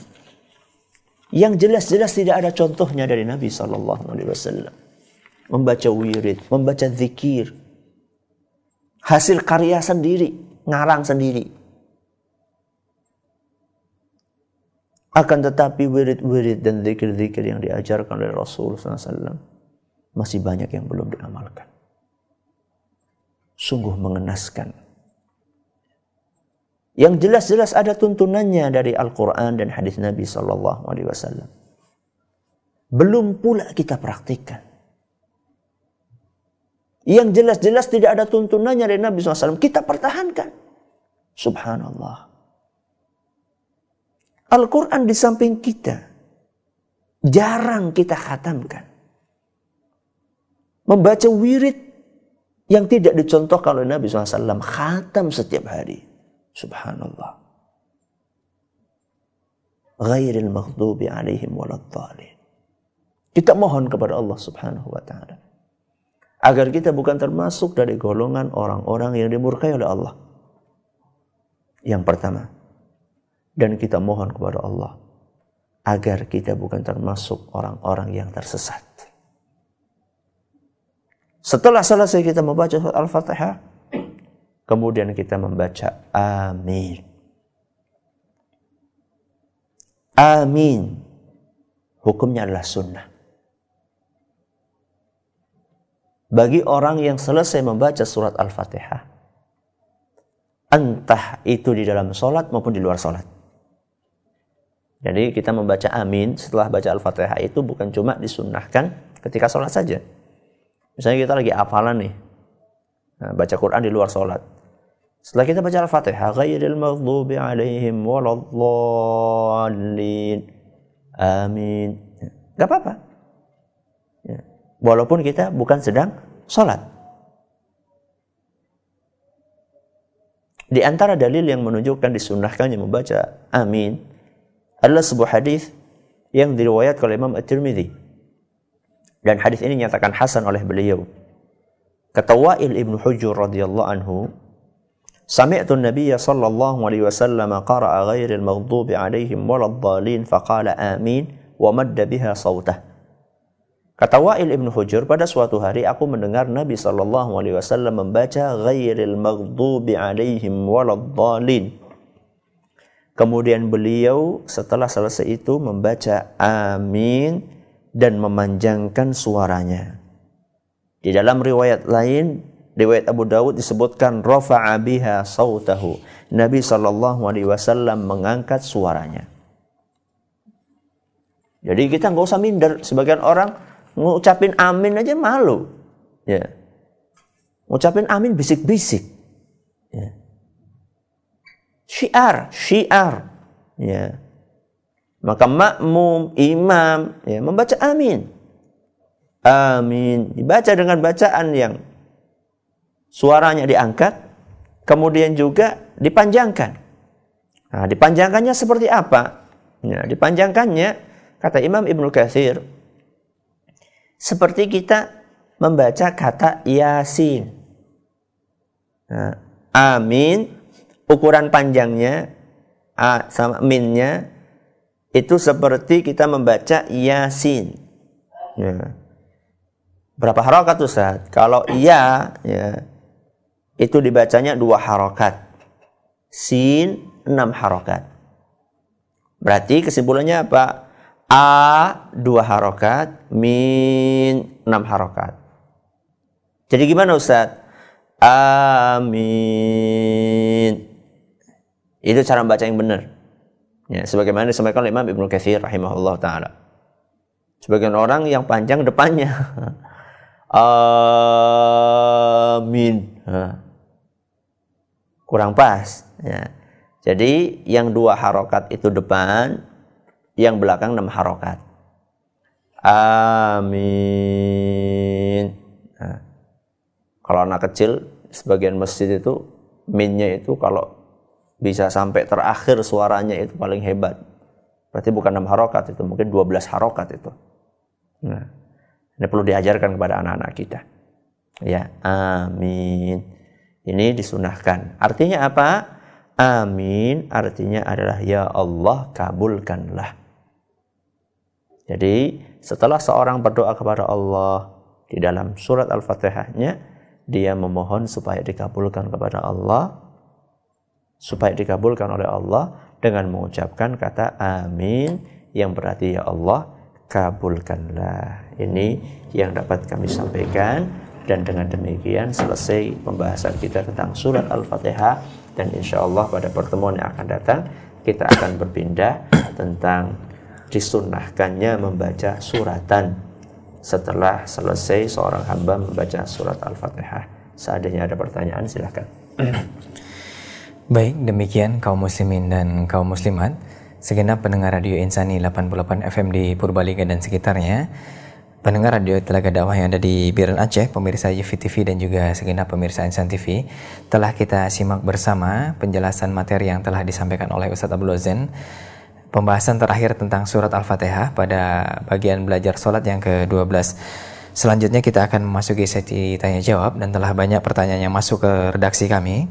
yang jelas-jelas tidak ada contohnya dari Nabi Shallallahu Alaihi Wasallam. Membaca wirid, membaca zikir, hasil karya sendiri, ngarang sendiri, Akan tetapi wirid-wirid dan zikir-zikir yang diajarkan oleh Rasulullah SAW masih banyak yang belum diamalkan. Sungguh mengenaskan. Yang jelas-jelas ada tuntunannya dari Al-Quran dan hadis Nabi Sallallahu Alaihi Wasallam. Belum pula kita praktikkan. Yang jelas-jelas tidak ada tuntunannya dari Nabi SAW. Kita pertahankan. Subhanallah. Al-Quran di samping kita. Jarang kita khatamkan. Membaca wirid yang tidak dicontohkan oleh Nabi SAW. Khatam setiap hari. Subhanallah. Ghairil maghdubi alaihim waladhalin. Kita mohon kepada Allah subhanahu wa ta'ala. Agar kita bukan termasuk dari golongan orang-orang yang dimurkai oleh Allah. Yang pertama, dan kita mohon kepada Allah agar kita bukan termasuk orang-orang yang tersesat. Setelah selesai kita membaca Al-Fatihah, kemudian kita membaca amin. Amin. Hukumnya adalah sunnah. Bagi orang yang selesai membaca surat Al-Fatihah, entah itu di dalam sholat maupun di luar sholat. Jadi kita membaca amin setelah baca Al-Fatihah itu bukan cuma disunnahkan ketika sholat saja. Misalnya kita lagi hafalan nih, nah, baca Quran di luar sholat. Setelah kita baca Al-Fatihah, ghairil maghdubi alaihim waladhdallin. Amin. Gak apa-apa. Ya. Walaupun kita bukan sedang sholat. Di antara dalil yang menunjukkan disunnahkannya membaca amin adalah sebuah hadis yang diriwayatkan oleh Imam At-Tirmidzi. Dan hadis ini nyatakan hasan oleh beliau. Kata Wa'il ibn Hujur radhiyallahu anhu, سمعت النبي صلى الله عليه وسلم قرأ غير المغضوب عليهم ولا الضالين فقال آمين ومد بها صوته Kata Wa'il ibn Hujur, pada suatu hari aku mendengar Nabi Sallallahu Alaihi Wasallam membaca ghairil maghdubi alaihim waladhalin Kemudian beliau setelah selesai itu membaca amin dan memanjangkan suaranya. Di dalam riwayat lain, riwayat Abu Dawud disebutkan rafa'a biha sautahu. Nabi sallallahu alaihi wasallam mengangkat suaranya. Jadi kita nggak usah minder. Sebagian orang ngucapin amin aja malu. Ya. Ngucapin amin bisik-bisik. Ya syiar, syiar. Ya. Maka makmum, imam ya, membaca amin. Amin. Dibaca dengan bacaan yang suaranya diangkat, kemudian juga dipanjangkan. Nah, dipanjangkannya seperti apa? Ya, dipanjangkannya, kata Imam Ibnu Katsir, seperti kita membaca kata Yasin. Nah, amin ukuran panjangnya a sama minnya itu seperti kita membaca yasin. Ya. Berapa harokat Ustaz? Kalau iya ya itu dibacanya dua harokat. Sin enam harokat. Berarti kesimpulannya apa? A dua harokat, min enam harokat. Jadi gimana Ustaz? Amin. Itu cara membaca yang benar. Ya, sebagaimana disampaikan oleh Imam Ibnu Katsir rahimahullah taala. Sebagian orang yang panjang depannya. <laughs> Amin. Kurang pas. Ya. Jadi yang dua harokat itu depan, yang belakang enam harokat. Amin. Nah, kalau anak kecil, sebagian masjid itu minnya itu kalau bisa sampai terakhir suaranya itu paling hebat. Berarti bukan 6 harokat itu, mungkin 12 harokat itu. Nah, ini perlu diajarkan kepada anak-anak kita. Ya, amin. Ini disunahkan. Artinya apa? Amin artinya adalah ya Allah kabulkanlah. Jadi setelah seorang berdoa kepada Allah di dalam surat Al-Fatihahnya dia memohon supaya dikabulkan kepada Allah supaya dikabulkan oleh Allah dengan mengucapkan kata amin yang berarti ya Allah kabulkanlah. Ini yang dapat kami sampaikan dan dengan demikian selesai pembahasan kita tentang surat Al-Fatihah dan insya Allah pada pertemuan yang akan datang kita akan berpindah tentang disunahkannya membaca suratan setelah selesai seorang hamba membaca surat Al-Fatihah. Seandainya ada pertanyaan silahkan. Baik, demikian kaum muslimin dan kaum muslimat, segenap pendengar Radio Insani 88 FM di Purbalingga dan sekitarnya, pendengar radio Telaga Dakwah yang ada di Biren Aceh, pemirsa Yufi TV dan juga segenap pemirsa Insan TV, telah kita simak bersama penjelasan materi yang telah disampaikan oleh Ustadz Abdul Zen, pembahasan terakhir tentang surat Al-Fatihah pada bagian belajar sholat yang ke-12. Selanjutnya kita akan memasuki sesi tanya jawab dan telah banyak pertanyaan yang masuk ke redaksi kami.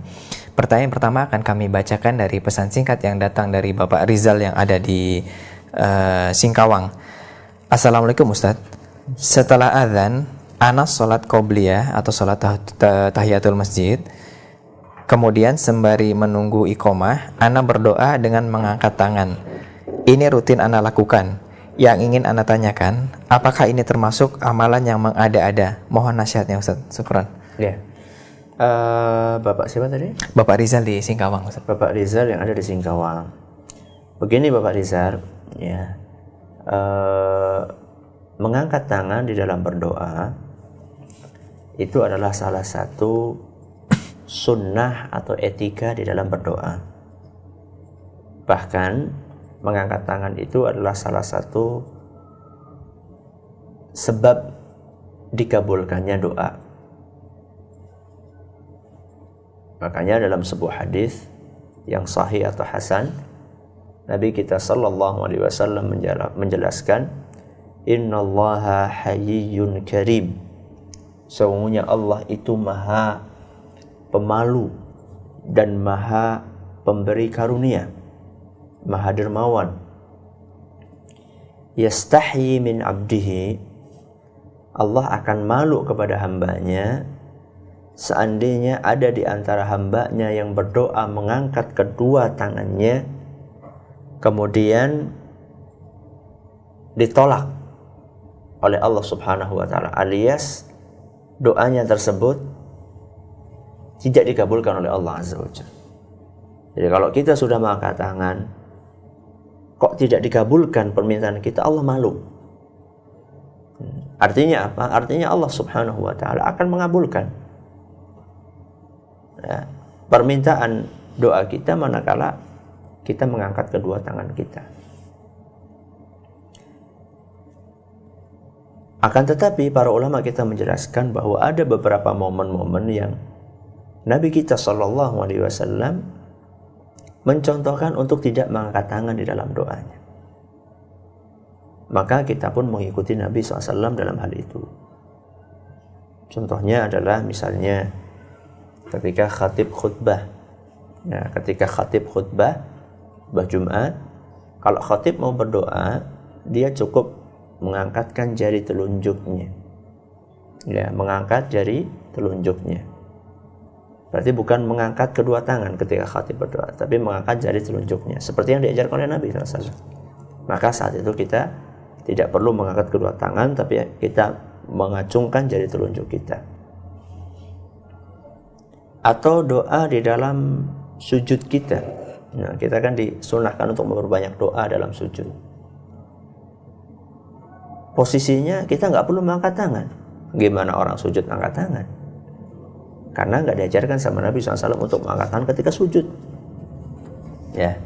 Pertanyaan pertama akan kami bacakan dari pesan singkat yang datang dari Bapak Rizal yang ada di uh, Singkawang. Assalamualaikum Ustadz. Setelah azan, Anas sholat qobliyah atau sholat tahiyatul masjid. Kemudian sembari menunggu ikomah, Ana berdoa dengan mengangkat tangan. Ini rutin Ana lakukan. Yang ingin Ana tanyakan, apakah ini termasuk amalan yang mengada-ada? Mohon nasihatnya Ustaz. Syukran. Ya. Yeah. Uh, Bapak siapa tadi? Bapak Rizal di Singkawang. Ustaz. Bapak Rizal yang ada di Singkawang. Begini Bapak Rizal, ya. Uh, mengangkat tangan di dalam berdoa itu adalah salah satu sunnah atau etika di dalam berdoa. Bahkan mengangkat tangan itu adalah salah satu sebab dikabulkannya doa. Makanya dalam sebuah hadis yang sahih atau hasan, Nabi kita sallallahu alaihi wasallam menjelaskan, "Innallaha hayyun karim." Sesungguhnya Allah itu maha pemalu dan maha pemberi karunia, maha dermawan. Yastahi min abdihi Allah akan malu kepada hambanya seandainya ada di antara hambanya yang berdoa mengangkat kedua tangannya kemudian ditolak oleh Allah Subhanahu wa taala alias doanya tersebut tidak dikabulkan oleh Allah Azza wa Jadi kalau kita sudah mengangkat tangan kok tidak dikabulkan permintaan kita Allah malu. Artinya apa? Artinya Allah Subhanahu wa taala akan mengabulkan ya, permintaan doa kita manakala kita mengangkat kedua tangan kita. Akan tetapi para ulama kita menjelaskan bahwa ada beberapa momen-momen yang Nabi kita Shallallahu Alaihi Wasallam mencontohkan untuk tidak mengangkat tangan di dalam doanya. Maka kita pun mengikuti Nabi SAW dalam hal itu. Contohnya adalah misalnya ketika khatib khutbah. Ya, ketika khatib khutbah khutbah Jumat, kalau khatib mau berdoa, dia cukup mengangkatkan jari telunjuknya. Ya, mengangkat jari telunjuknya. Berarti bukan mengangkat kedua tangan ketika khatib berdoa, tapi mengangkat jari telunjuknya. Seperti yang diajarkan oleh Nabi SAW. Maka saat itu kita tidak perlu mengangkat kedua tangan, tapi kita mengacungkan jari telunjuk kita. Atau doa di dalam sujud kita. Nah, kita kan disunahkan untuk memperbanyak doa dalam sujud. Posisinya kita nggak perlu mengangkat tangan. Gimana orang sujud angkat tangan? Karena nggak diajarkan sama Nabi SAW untuk mengangkat tangan ketika sujud. Ya.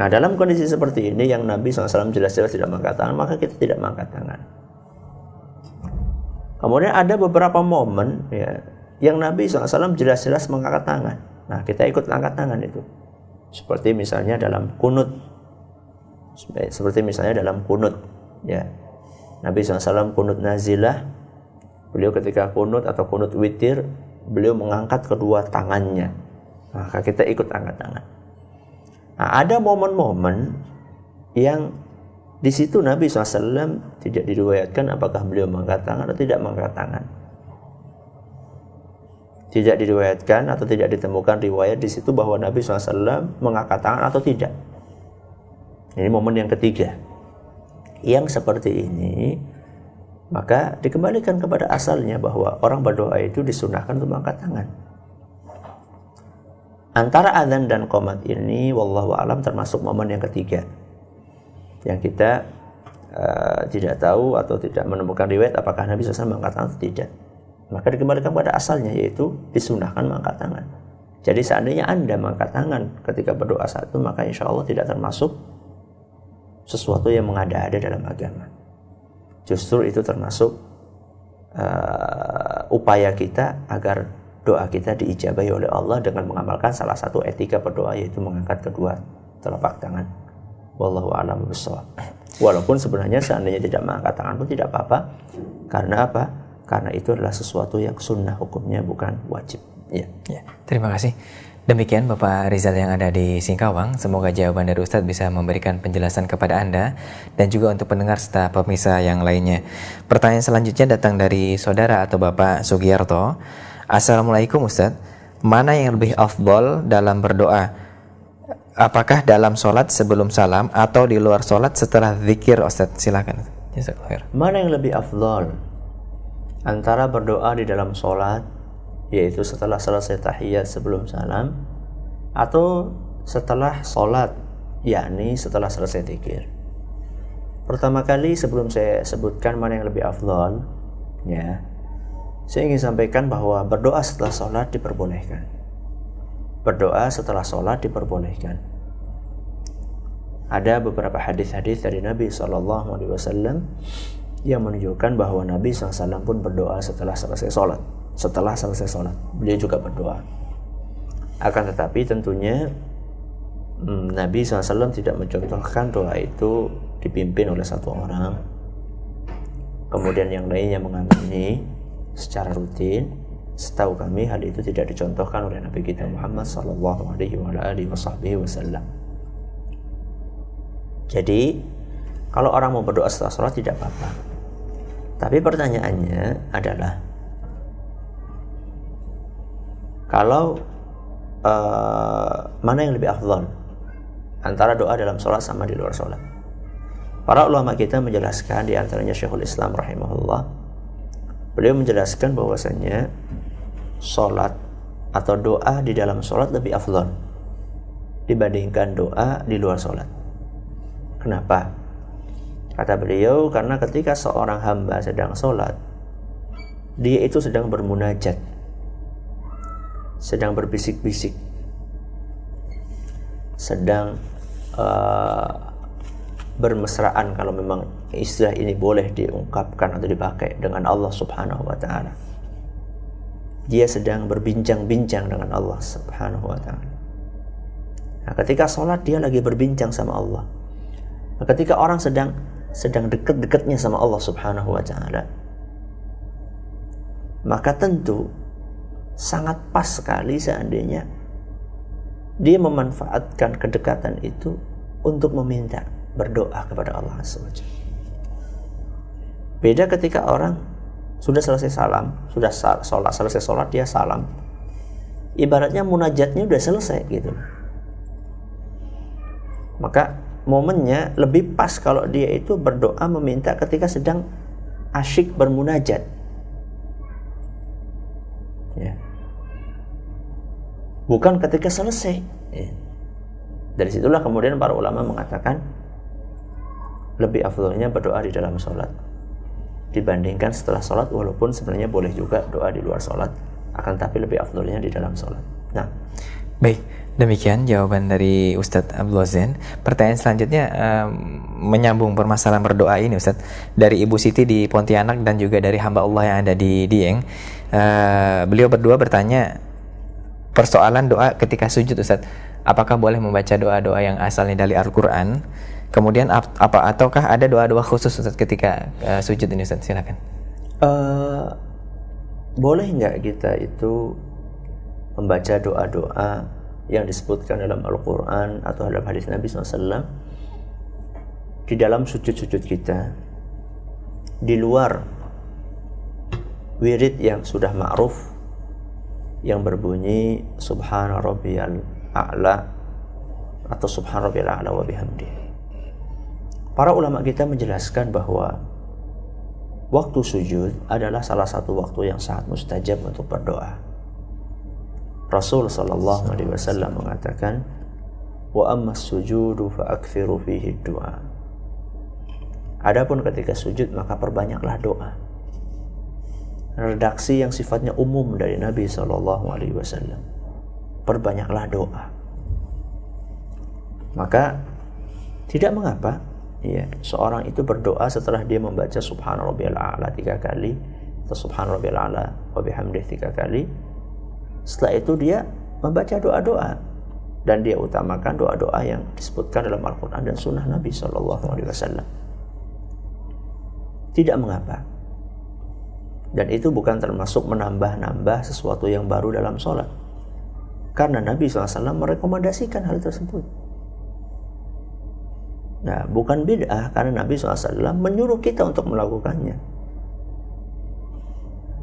Nah dalam kondisi seperti ini yang Nabi SAW jelas-jelas tidak mengangkat tangan, maka kita tidak mengangkat tangan. Kemudian ada beberapa momen ya yang Nabi SAW jelas-jelas mengangkat tangan. Nah kita ikut angkat tangan itu. Seperti misalnya dalam kunut. Seperti misalnya dalam kunut. Ya. Nabi SAW kunut nazilah. Beliau ketika kunut atau kunut witir beliau mengangkat kedua tangannya. Maka kita ikut angkat tangan. Nah, ada momen-momen yang di situ Nabi SAW tidak diriwayatkan apakah beliau mengangkat tangan atau tidak mengangkat tangan. Tidak diriwayatkan atau tidak ditemukan riwayat di situ bahwa Nabi SAW mengangkat tangan atau tidak. Ini momen yang ketiga. Yang seperti ini maka dikembalikan kepada asalnya bahwa orang berdoa itu disunahkan untuk mengangkat tangan. Antara adzan dan qomat ini wallahu alam termasuk momen yang ketiga yang kita uh, tidak tahu atau tidak menemukan riwayat apakah Nabi SAW mengangkat tangan atau tidak. Maka dikembalikan pada asalnya yaitu disunahkan mengangkat tangan. Jadi seandainya Anda mengangkat tangan ketika berdoa saat itu maka insya Allah tidak termasuk sesuatu yang mengada-ada dalam agama justru itu termasuk uh, upaya kita agar doa kita diijabahi oleh Allah dengan mengamalkan salah satu etika berdoa yaitu mengangkat kedua telapak tangan. Wallahu a'lam. Walaupun sebenarnya seandainya tidak mengangkat tangan pun tidak apa-apa. Karena apa? Karena itu adalah sesuatu yang sunnah hukumnya bukan wajib. Ya. ya. Terima kasih. Demikian Bapak Rizal yang ada di Singkawang, semoga jawaban dari Ustadz bisa memberikan penjelasan kepada Anda dan juga untuk pendengar serta pemirsa yang lainnya. Pertanyaan selanjutnya datang dari saudara atau Bapak Sugiyarto. Assalamualaikum Ustadz, mana yang lebih afdol dalam berdoa? Apakah dalam sholat sebelum salam atau di luar sholat setelah zikir Ustadz? Silakan. Mana yang lebih afdol? Antara berdoa di dalam sholat yaitu setelah selesai tahiyat sebelum salam atau setelah sholat yakni setelah selesai zikir. Pertama kali sebelum saya sebutkan mana yang lebih afdol ya saya ingin sampaikan bahwa berdoa setelah sholat diperbolehkan. Berdoa setelah sholat diperbolehkan. Ada beberapa hadis-hadis dari Nabi Shallallahu Alaihi Wasallam yang menunjukkan bahwa Nabi SAW pun berdoa setelah selesai sholat setelah selesai sholat beliau juga berdoa akan tetapi tentunya hmm, Nabi SAW tidak mencontohkan doa itu dipimpin oleh satu orang kemudian yang lainnya mengamini secara rutin setahu kami hal itu tidak dicontohkan oleh Nabi kita Muhammad Wasallam. Jadi kalau orang mau berdoa setelah sholat tidak apa-apa. Tapi pertanyaannya adalah kalau uh, mana yang lebih afdal antara doa dalam sholat sama di luar sholat. Para ulama kita menjelaskan di antaranya Syekhul Islam rahimahullah. Beliau menjelaskan bahwasanya sholat atau doa di dalam sholat lebih afdal dibandingkan doa di luar sholat. Kenapa? Kata beliau, karena ketika seorang hamba sedang sholat, dia itu sedang bermunajat sedang berbisik-bisik, sedang uh, bermesraan kalau memang istilah ini boleh diungkapkan atau dipakai dengan Allah Subhanahu wa taala. Dia sedang berbincang-bincang dengan Allah Subhanahu wa taala. Nah, ketika sholat dia lagi berbincang sama Allah. Nah, ketika orang sedang sedang dekat-dekatnya sama Allah Subhanahu wa taala, maka tentu sangat pas sekali seandainya dia memanfaatkan kedekatan itu untuk meminta berdoa kepada Allah SWT. Beda ketika orang sudah selesai salam, sudah sholat, selesai sholat dia salam. ibaratnya munajatnya udah selesai gitu maka momennya lebih pas kalau dia itu berdoa meminta ketika sedang asyik bermunajat ya. Bukan ketika selesai. Ya. dari situlah kemudian para ulama mengatakan lebih afdolnya berdoa di dalam sholat. Dibandingkan setelah sholat walaupun sebenarnya boleh juga doa di luar sholat akan tapi lebih afdolnya di dalam sholat. Nah. Baik demikian jawaban dari Ustadz Abdul Zain pertanyaan selanjutnya um, menyambung permasalahan berdoa ini Ustadz. Dari Ibu Siti di Pontianak dan juga dari hamba Allah yang ada di Dieng uh, beliau berdua bertanya persoalan doa ketika sujud Ustadz apakah boleh membaca doa-doa yang asalnya dari Al-Quran Kemudian apa ataukah ada doa-doa khusus Ustaz ketika uh, sujud ini Ustaz? Silakan. Uh, boleh nggak kita itu membaca doa-doa yang disebutkan dalam Al-Quran atau dalam hadis Nabi SAW di dalam sujud-sujud kita di luar wirid yang sudah ma'ruf yang berbunyi subhana rabbiyal a'la atau subhana rabbiyal a'la wa bihamdihi Para ulama kita menjelaskan bahwa waktu sujud adalah salah satu waktu yang sangat mustajab untuk berdoa. Rasul sallallahu alaihi wasallam mengatakan, "Wa amma sujudu fa akthiru fihi du'a." Adapun ketika sujud maka perbanyaklah doa. Redaksi yang sifatnya umum dari Nabi sallallahu alaihi wasallam. Perbanyaklah doa. Maka tidak mengapa ya, seorang itu berdoa setelah dia membaca subhanarabbiyal a'la tiga kali atau subhanarabbiyal a'la wa tiga kali setelah itu dia membaca doa-doa dan dia utamakan doa-doa yang disebutkan dalam Al-Quran dan Sunnah Nabi Shallallahu Alaihi Wasallam. Tidak mengapa. Dan itu bukan termasuk menambah-nambah sesuatu yang baru dalam sholat. Karena Nabi SAW merekomendasikan hal tersebut. Nah, bukan bid'ah karena Nabi SAW menyuruh kita untuk melakukannya.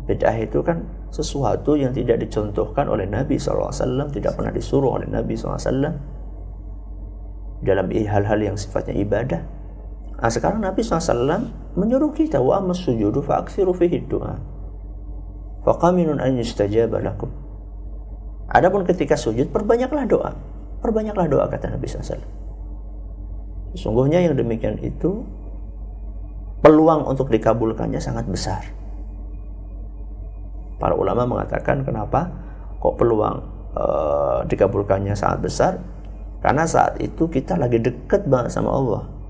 Bid'ah itu kan sesuatu yang tidak dicontohkan oleh Nabi SAW, tidak pernah disuruh oleh Nabi SAW dalam hal-hal yang sifatnya ibadah. Nah, sekarang Nabi SAW menyuruh kita wa sujudu fa aksiru fihi du'a. Faqaminun an yustajaba lakum. Adapun ketika sujud perbanyaklah doa. Perbanyaklah doa kata Nabi SAW. Sesungguhnya yang demikian itu peluang untuk dikabulkannya sangat besar. Para ulama mengatakan kenapa kok peluang e, dikabulkannya sangat besar? Karena saat itu kita lagi dekat banget sama Allah.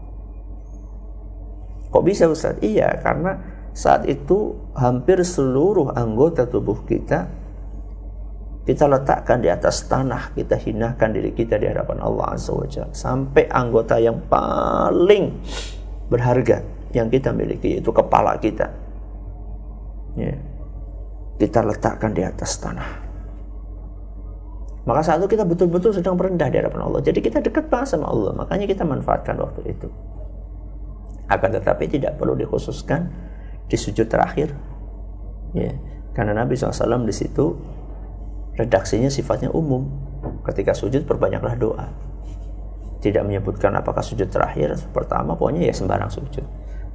Kok bisa Ustaz? Iya, karena saat itu hampir seluruh anggota tubuh kita kita letakkan di atas tanah, kita hinakan diri kita di hadapan Allah Azza wa Jalla. Sampai anggota yang paling berharga yang kita miliki yaitu kepala kita. Ya. Kita letakkan di atas tanah. Maka saat itu kita betul-betul sedang merendah di hadapan Allah. Jadi kita dekat banget sama Allah. Makanya kita manfaatkan waktu itu. Akan tetapi tidak perlu dikhususkan di sujud terakhir. Ya. Karena Nabi SAW di situ redaksinya sifatnya umum. Ketika sujud perbanyaklah doa. Tidak menyebutkan apakah sujud terakhir, pertama pokoknya ya sembarang sujud.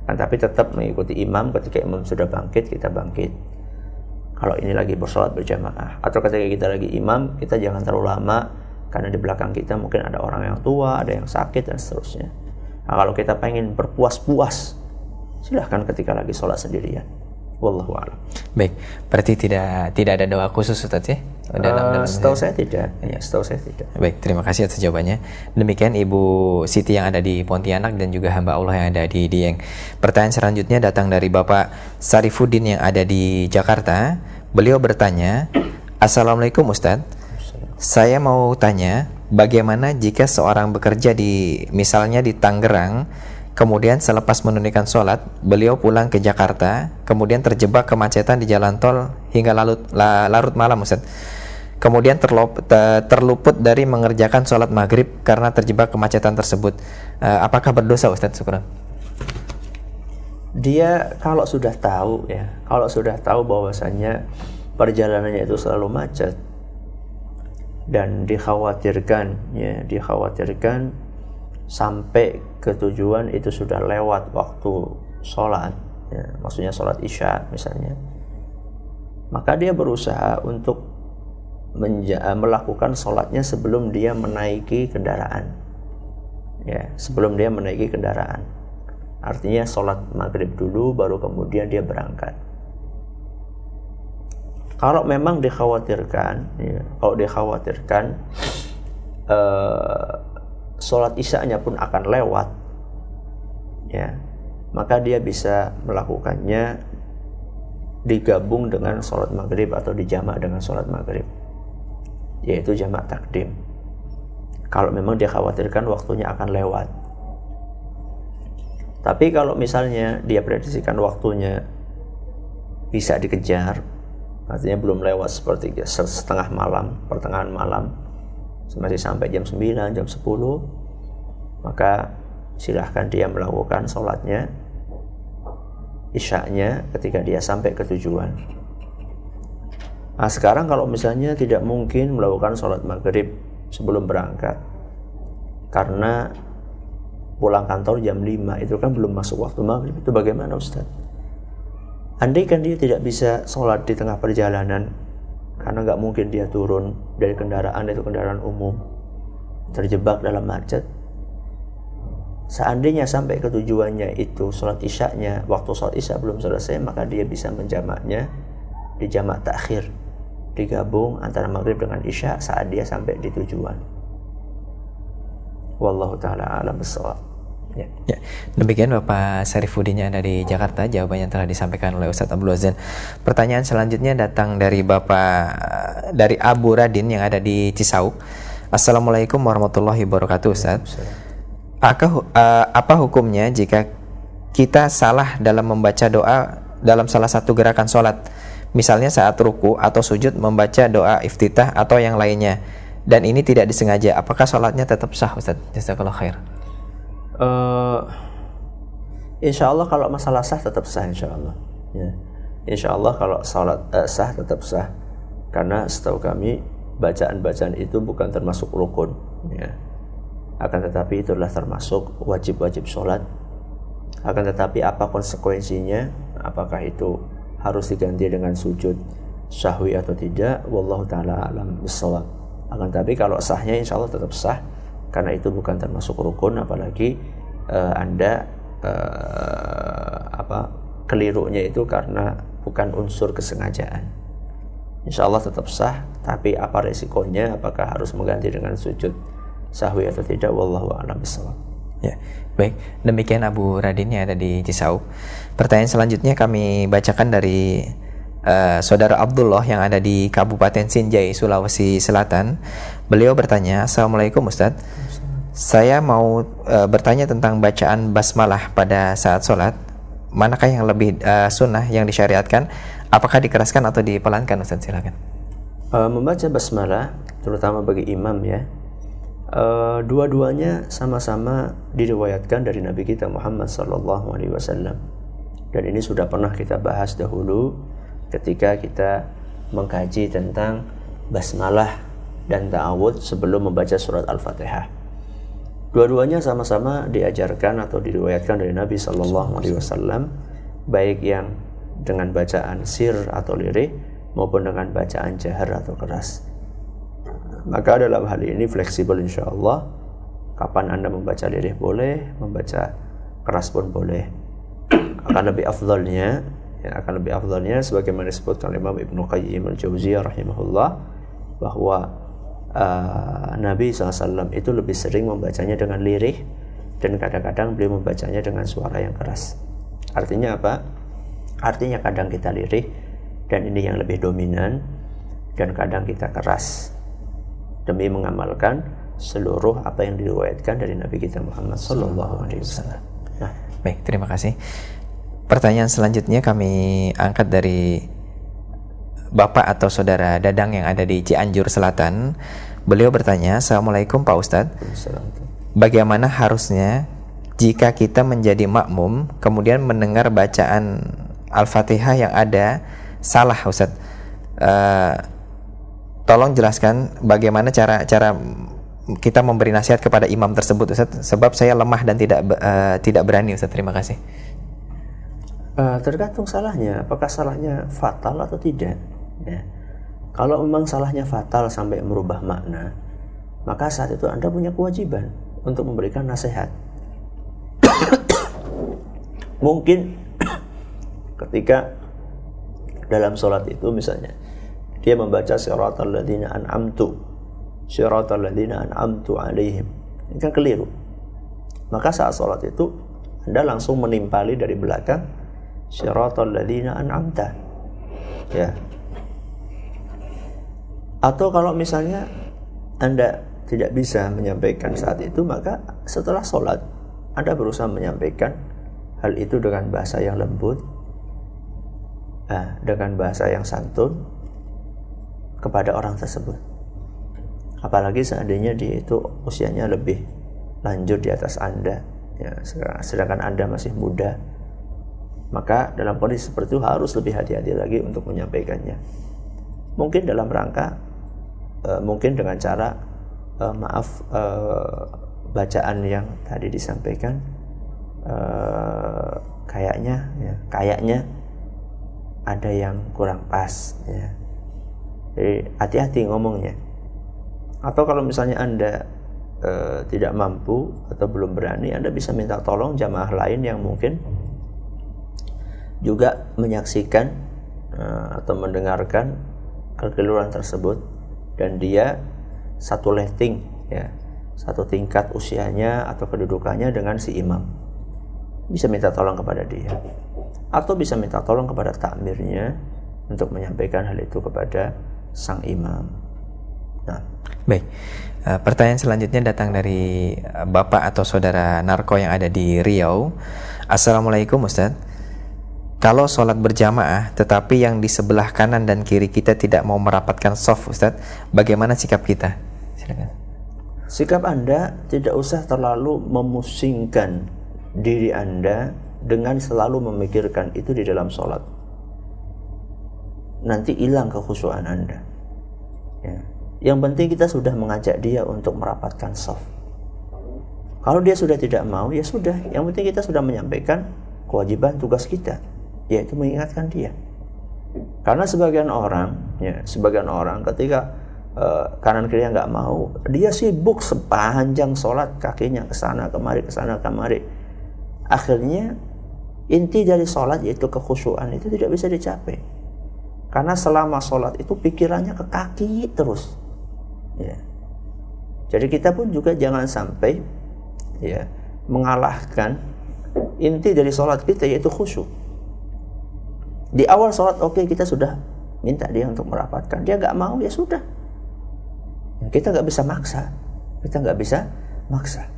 Kan tapi tetap mengikuti imam ketika imam sudah bangkit, kita bangkit. Kalau ini lagi bersolat berjamaah atau ketika kita lagi imam, kita jangan terlalu lama karena di belakang kita mungkin ada orang yang tua, ada yang sakit dan seterusnya. Nah, kalau kita pengen berpuas-puas, silahkan ketika lagi sholat sendirian. Wallahu a'lam. Baik, berarti tidak tidak ada doa khusus Ustaz ya? Dalam, uh, setahu saya tidak. Ya, setahu saya tidak. Baik, terima kasih atas jawabannya. Demikian Ibu Siti yang ada di Pontianak dan juga hamba Allah yang ada di Dieng. Pertanyaan selanjutnya datang dari Bapak Sarifuddin yang ada di Jakarta. Beliau bertanya, Assalamualaikum Ustadz. Saya mau tanya, bagaimana jika seorang bekerja di misalnya di Tangerang Kemudian selepas menunaikan sholat, beliau pulang ke Jakarta, kemudian terjebak kemacetan di jalan tol hingga larut, larut malam Ustaz. Kemudian terlup, terluput dari mengerjakan sholat maghrib karena terjebak kemacetan tersebut. Uh, apakah berdosa Ustaz? Syukuran. Dia kalau sudah tahu ya, kalau sudah tahu bahwasanya perjalanannya itu selalu macet, dan dikhawatirkan ya dikhawatirkan sampai ke tujuan itu sudah lewat waktu sholat ya, maksudnya sholat isya misalnya. Maka dia berusaha untuk melakukan sholatnya sebelum dia menaiki kendaraan ya sebelum dia menaiki kendaraan. Artinya sholat maghrib dulu baru kemudian dia berangkat kalau memang dikhawatirkan ya, kalau dikhawatirkan uh, sholat isya-nya pun akan lewat ya maka dia bisa melakukannya digabung dengan sholat maghrib atau dijamak dengan sholat maghrib yaitu jamak takdim. Kalau memang dia khawatirkan waktunya akan lewat. Tapi kalau misalnya dia prediksikan waktunya bisa dikejar artinya belum lewat seperti setengah malam, pertengahan malam, masih sampai jam 9, jam 10, maka silahkan dia melakukan sholatnya, isyaknya ketika dia sampai ke tujuan. Nah sekarang kalau misalnya tidak mungkin melakukan sholat maghrib sebelum berangkat, karena pulang kantor jam 5 itu kan belum masuk waktu maghrib, itu bagaimana Ustadz? Andai kan dia tidak bisa sholat di tengah perjalanan karena nggak mungkin dia turun dari kendaraan itu kendaraan umum terjebak dalam macet seandainya sampai ke tujuannya itu sholat isyaknya waktu sholat isya belum selesai maka dia bisa menjamaknya di jamak takhir digabung antara maghrib dengan isya saat dia sampai di tujuan. Wallahu taala alam bisawab Ya. ya. Demikian Bapak Syarifuddin yang dari Jakarta, jawabannya telah disampaikan oleh Ustadz Abdul Azan. Pertanyaan selanjutnya datang dari Bapak dari Abu Radin yang ada di Cisauk. Assalamualaikum warahmatullahi wabarakatuh Ustadz. Apa, uh, apa hukumnya jika kita salah dalam membaca doa dalam salah satu gerakan sholat? Misalnya saat ruku atau sujud membaca doa iftitah atau yang lainnya. Dan ini tidak disengaja. Apakah sholatnya tetap sah Ustadz? Jazakallah khair uh, insya Allah kalau masalah sah tetap sah insya Allah ya. insya Allah kalau salat uh, sah tetap sah. Karena setahu kami bacaan-bacaan itu bukan termasuk rukun ya. akan tetapi itulah termasuk wajib-wajib sholat akan tetapi apa konsekuensinya? Apakah itu harus diganti dengan sujud syahwi atau tidak? Wallahu taala alam bisawab. Akan tapi kalau sahnya insya Allah tetap sah karena itu bukan termasuk rukun apalagi uh, anda uh, apa kelirunya itu karena bukan unsur kesengajaan. Insya Allah tetap sah tapi apa resikonya? Apakah harus mengganti dengan sujud sahwi atau tidak? Wallahu a'lam ya baik. Demikian Abu Radin yang ada di Cisau pertanyaan selanjutnya kami bacakan dari uh, saudara Abdullah yang ada di Kabupaten Sinjai Sulawesi Selatan Beliau bertanya, Assalamualaikum Ustadz. Saya mau e, bertanya tentang bacaan basmalah pada saat sholat. Manakah yang lebih e, sunnah yang disyariatkan? Apakah dikeraskan atau dipelankan Ustadz? Silakan. E, membaca basmalah, terutama bagi imam ya, e, dua-duanya sama-sama diriwayatkan dari Nabi kita Muhammad Wasallam. Dan ini sudah pernah kita bahas dahulu ketika kita mengkaji tentang basmalah dan ta'awud sebelum membaca surat Al-Fatihah. Dua-duanya sama-sama diajarkan atau diriwayatkan dari Nabi Shallallahu Alaihi Wasallam, baik yang dengan bacaan sir atau lirik maupun dengan bacaan jahar atau keras. Maka dalam hal ini fleksibel insya Allah. Kapan Anda membaca lirik boleh, membaca keras pun boleh. akan lebih afdalnya, ya, akan lebih afdalnya sebagaimana disebutkan Imam Ibnu Qayyim al-Jauziyah rahimahullah bahwa uh, Nabi SAW itu lebih sering membacanya dengan lirih dan kadang-kadang beliau membacanya dengan suara yang keras. Artinya apa? Artinya kadang kita lirih dan ini yang lebih dominan dan kadang kita keras demi mengamalkan seluruh apa yang diriwayatkan dari Nabi kita Muhammad Sallallahu Alaihi Wasallam. Nah, baik terima kasih. Pertanyaan selanjutnya kami angkat dari bapak atau saudara Dadang yang ada di Cianjur Selatan. Beliau bertanya, Assalamualaikum Pak Ustadz. Bagaimana harusnya jika kita menjadi makmum kemudian mendengar bacaan Al-Fatihah yang ada salah Ustadz? Uh, tolong jelaskan bagaimana cara cara kita memberi nasihat kepada imam tersebut Ustaz sebab saya lemah dan tidak uh, tidak berani Ustaz terima kasih uh, tergantung salahnya. Apakah salahnya fatal atau tidak ya. kalau memang salahnya fatal sampai merubah makna maka saat itu anda punya kewajiban untuk memberikan nasihat. <coughs> Mungkin <coughs> ketika dalam sholat itu misalnya dia membaca siratal ladzina an'amtu siratal ladzina an'amtu alaihim. Ini kan keliru. Maka saat sholat itu anda langsung menimpali dari belakang siratal ladzina an'amta. Ya. Atau kalau misalnya anda tidak bisa menyampaikan saat itu maka setelah sholat anda berusaha menyampaikan hal itu dengan bahasa yang lembut eh, dengan bahasa yang santun kepada orang tersebut. Apalagi seandainya dia itu usianya lebih lanjut di atas Anda, ya, sedangkan Anda masih muda, maka dalam kondisi seperti itu harus lebih hati-hati lagi untuk menyampaikannya. Mungkin dalam rangka, uh, mungkin dengan cara uh, maaf uh, bacaan yang tadi disampaikan, uh, kayaknya, ya, kayaknya ada yang kurang pas, ya jadi hati-hati ngomongnya. Atau kalau misalnya Anda tidak mampu atau belum berani, Anda bisa minta tolong jamaah lain yang mungkin juga menyaksikan e, atau mendengarkan kekeliruan tersebut dan dia satu letting ya satu tingkat usianya atau kedudukannya dengan si imam bisa minta tolong kepada dia atau bisa minta tolong kepada takmirnya untuk menyampaikan hal itu kepada sang imam. Nah, baik. Uh, pertanyaan selanjutnya datang dari uh, bapak atau saudara narko yang ada di Riau. Assalamualaikum Ustaz. Kalau sholat berjamaah, tetapi yang di sebelah kanan dan kiri kita tidak mau merapatkan soft, Ustaz, bagaimana sikap kita? Silakan. Sikap Anda tidak usah terlalu memusingkan diri Anda dengan selalu memikirkan itu di dalam sholat nanti hilang kekhusyuan Anda. Ya. Yang penting kita sudah mengajak dia untuk merapatkan soft. Kalau dia sudah tidak mau, ya sudah. Yang penting kita sudah menyampaikan kewajiban tugas kita, yaitu mengingatkan dia. Karena sebagian orang, ya, sebagian orang ketika uh, kanan kiri nggak mau, dia sibuk sepanjang sholat kakinya ke sana kemari ke sana kemari. Akhirnya inti dari sholat yaitu kekhusyuan itu tidak bisa dicapai. Karena selama sholat itu pikirannya ke kaki terus. Ya. Jadi kita pun juga jangan sampai ya mengalahkan inti dari sholat kita yaitu khusyuk. Di awal sholat oke okay, kita sudah minta dia untuk merapatkan. Dia nggak mau ya sudah. Kita nggak bisa maksa. Kita nggak bisa maksa.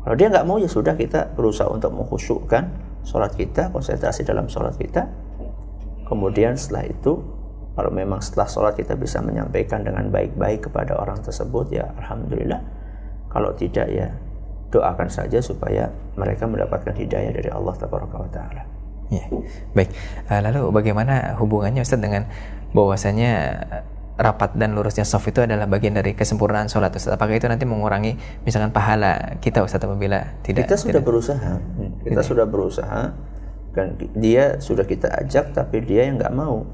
Kalau dia nggak mau ya sudah kita berusaha untuk mengkhusyukkan sholat kita, konsentrasi dalam sholat kita Kemudian setelah itu kalau memang setelah sholat kita bisa menyampaikan dengan baik-baik kepada orang tersebut ya Alhamdulillah kalau tidak ya doakan saja supaya mereka mendapatkan hidayah dari Allah Taala. Ya, baik. Eh, lalu bagaimana hubungannya Ustaz dengan bahwasanya rapat dan lurusnya soft itu adalah bagian dari kesempurnaan sholat Ustaz. Apakah itu nanti mengurangi misalkan pahala kita Ustaz apabila tidak? Kita sudah tidak, berusaha. Kita tidak. sudah berusaha kan dia sudah kita ajak tapi dia yang nggak mau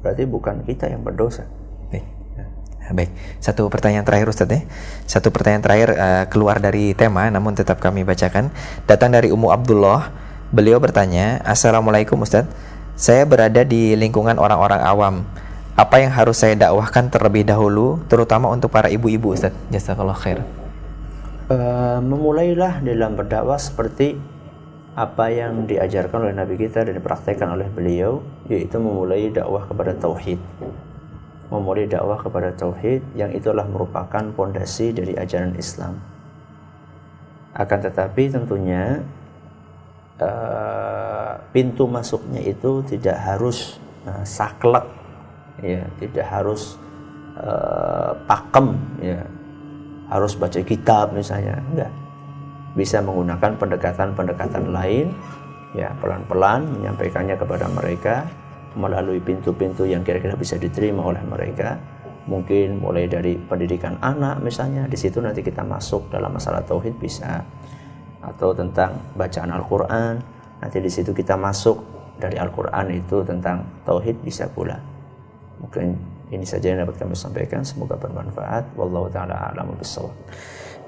berarti bukan kita yang berdosa baik baik satu pertanyaan terakhir Ustaz ya satu pertanyaan terakhir uh, keluar dari tema namun tetap kami bacakan datang dari Umu Abdullah beliau bertanya Assalamualaikum Ustaz saya berada di lingkungan orang-orang awam. Apa yang harus saya dakwahkan terlebih dahulu terutama untuk para ibu-ibu Ustaz jazakallah khair. Uh, memulailah dalam berdakwah seperti apa yang diajarkan oleh Nabi kita dan dipraktekkan oleh beliau yaitu memulai dakwah kepada tauhid. Memulai dakwah kepada tauhid yang itulah merupakan pondasi dari ajaran Islam. Akan tetapi tentunya uh, pintu masuknya itu tidak harus uh, saklek ya tidak harus uh, pakem ya. Harus baca kitab misalnya enggak. Bisa menggunakan pendekatan-pendekatan lain ya pelan-pelan menyampaikannya kepada mereka melalui pintu-pintu yang kira-kira bisa diterima oleh mereka. Mungkin mulai dari pendidikan anak misalnya di situ nanti kita masuk dalam masalah tauhid bisa atau tentang bacaan Al-Qur'an. Nanti di situ kita masuk dari Al-Qur'an itu tentang tauhid bisa pula. Mungkin ini saja yang dapat kami sampaikan. Semoga bermanfaat. Wallahu taala a'lamu bissawab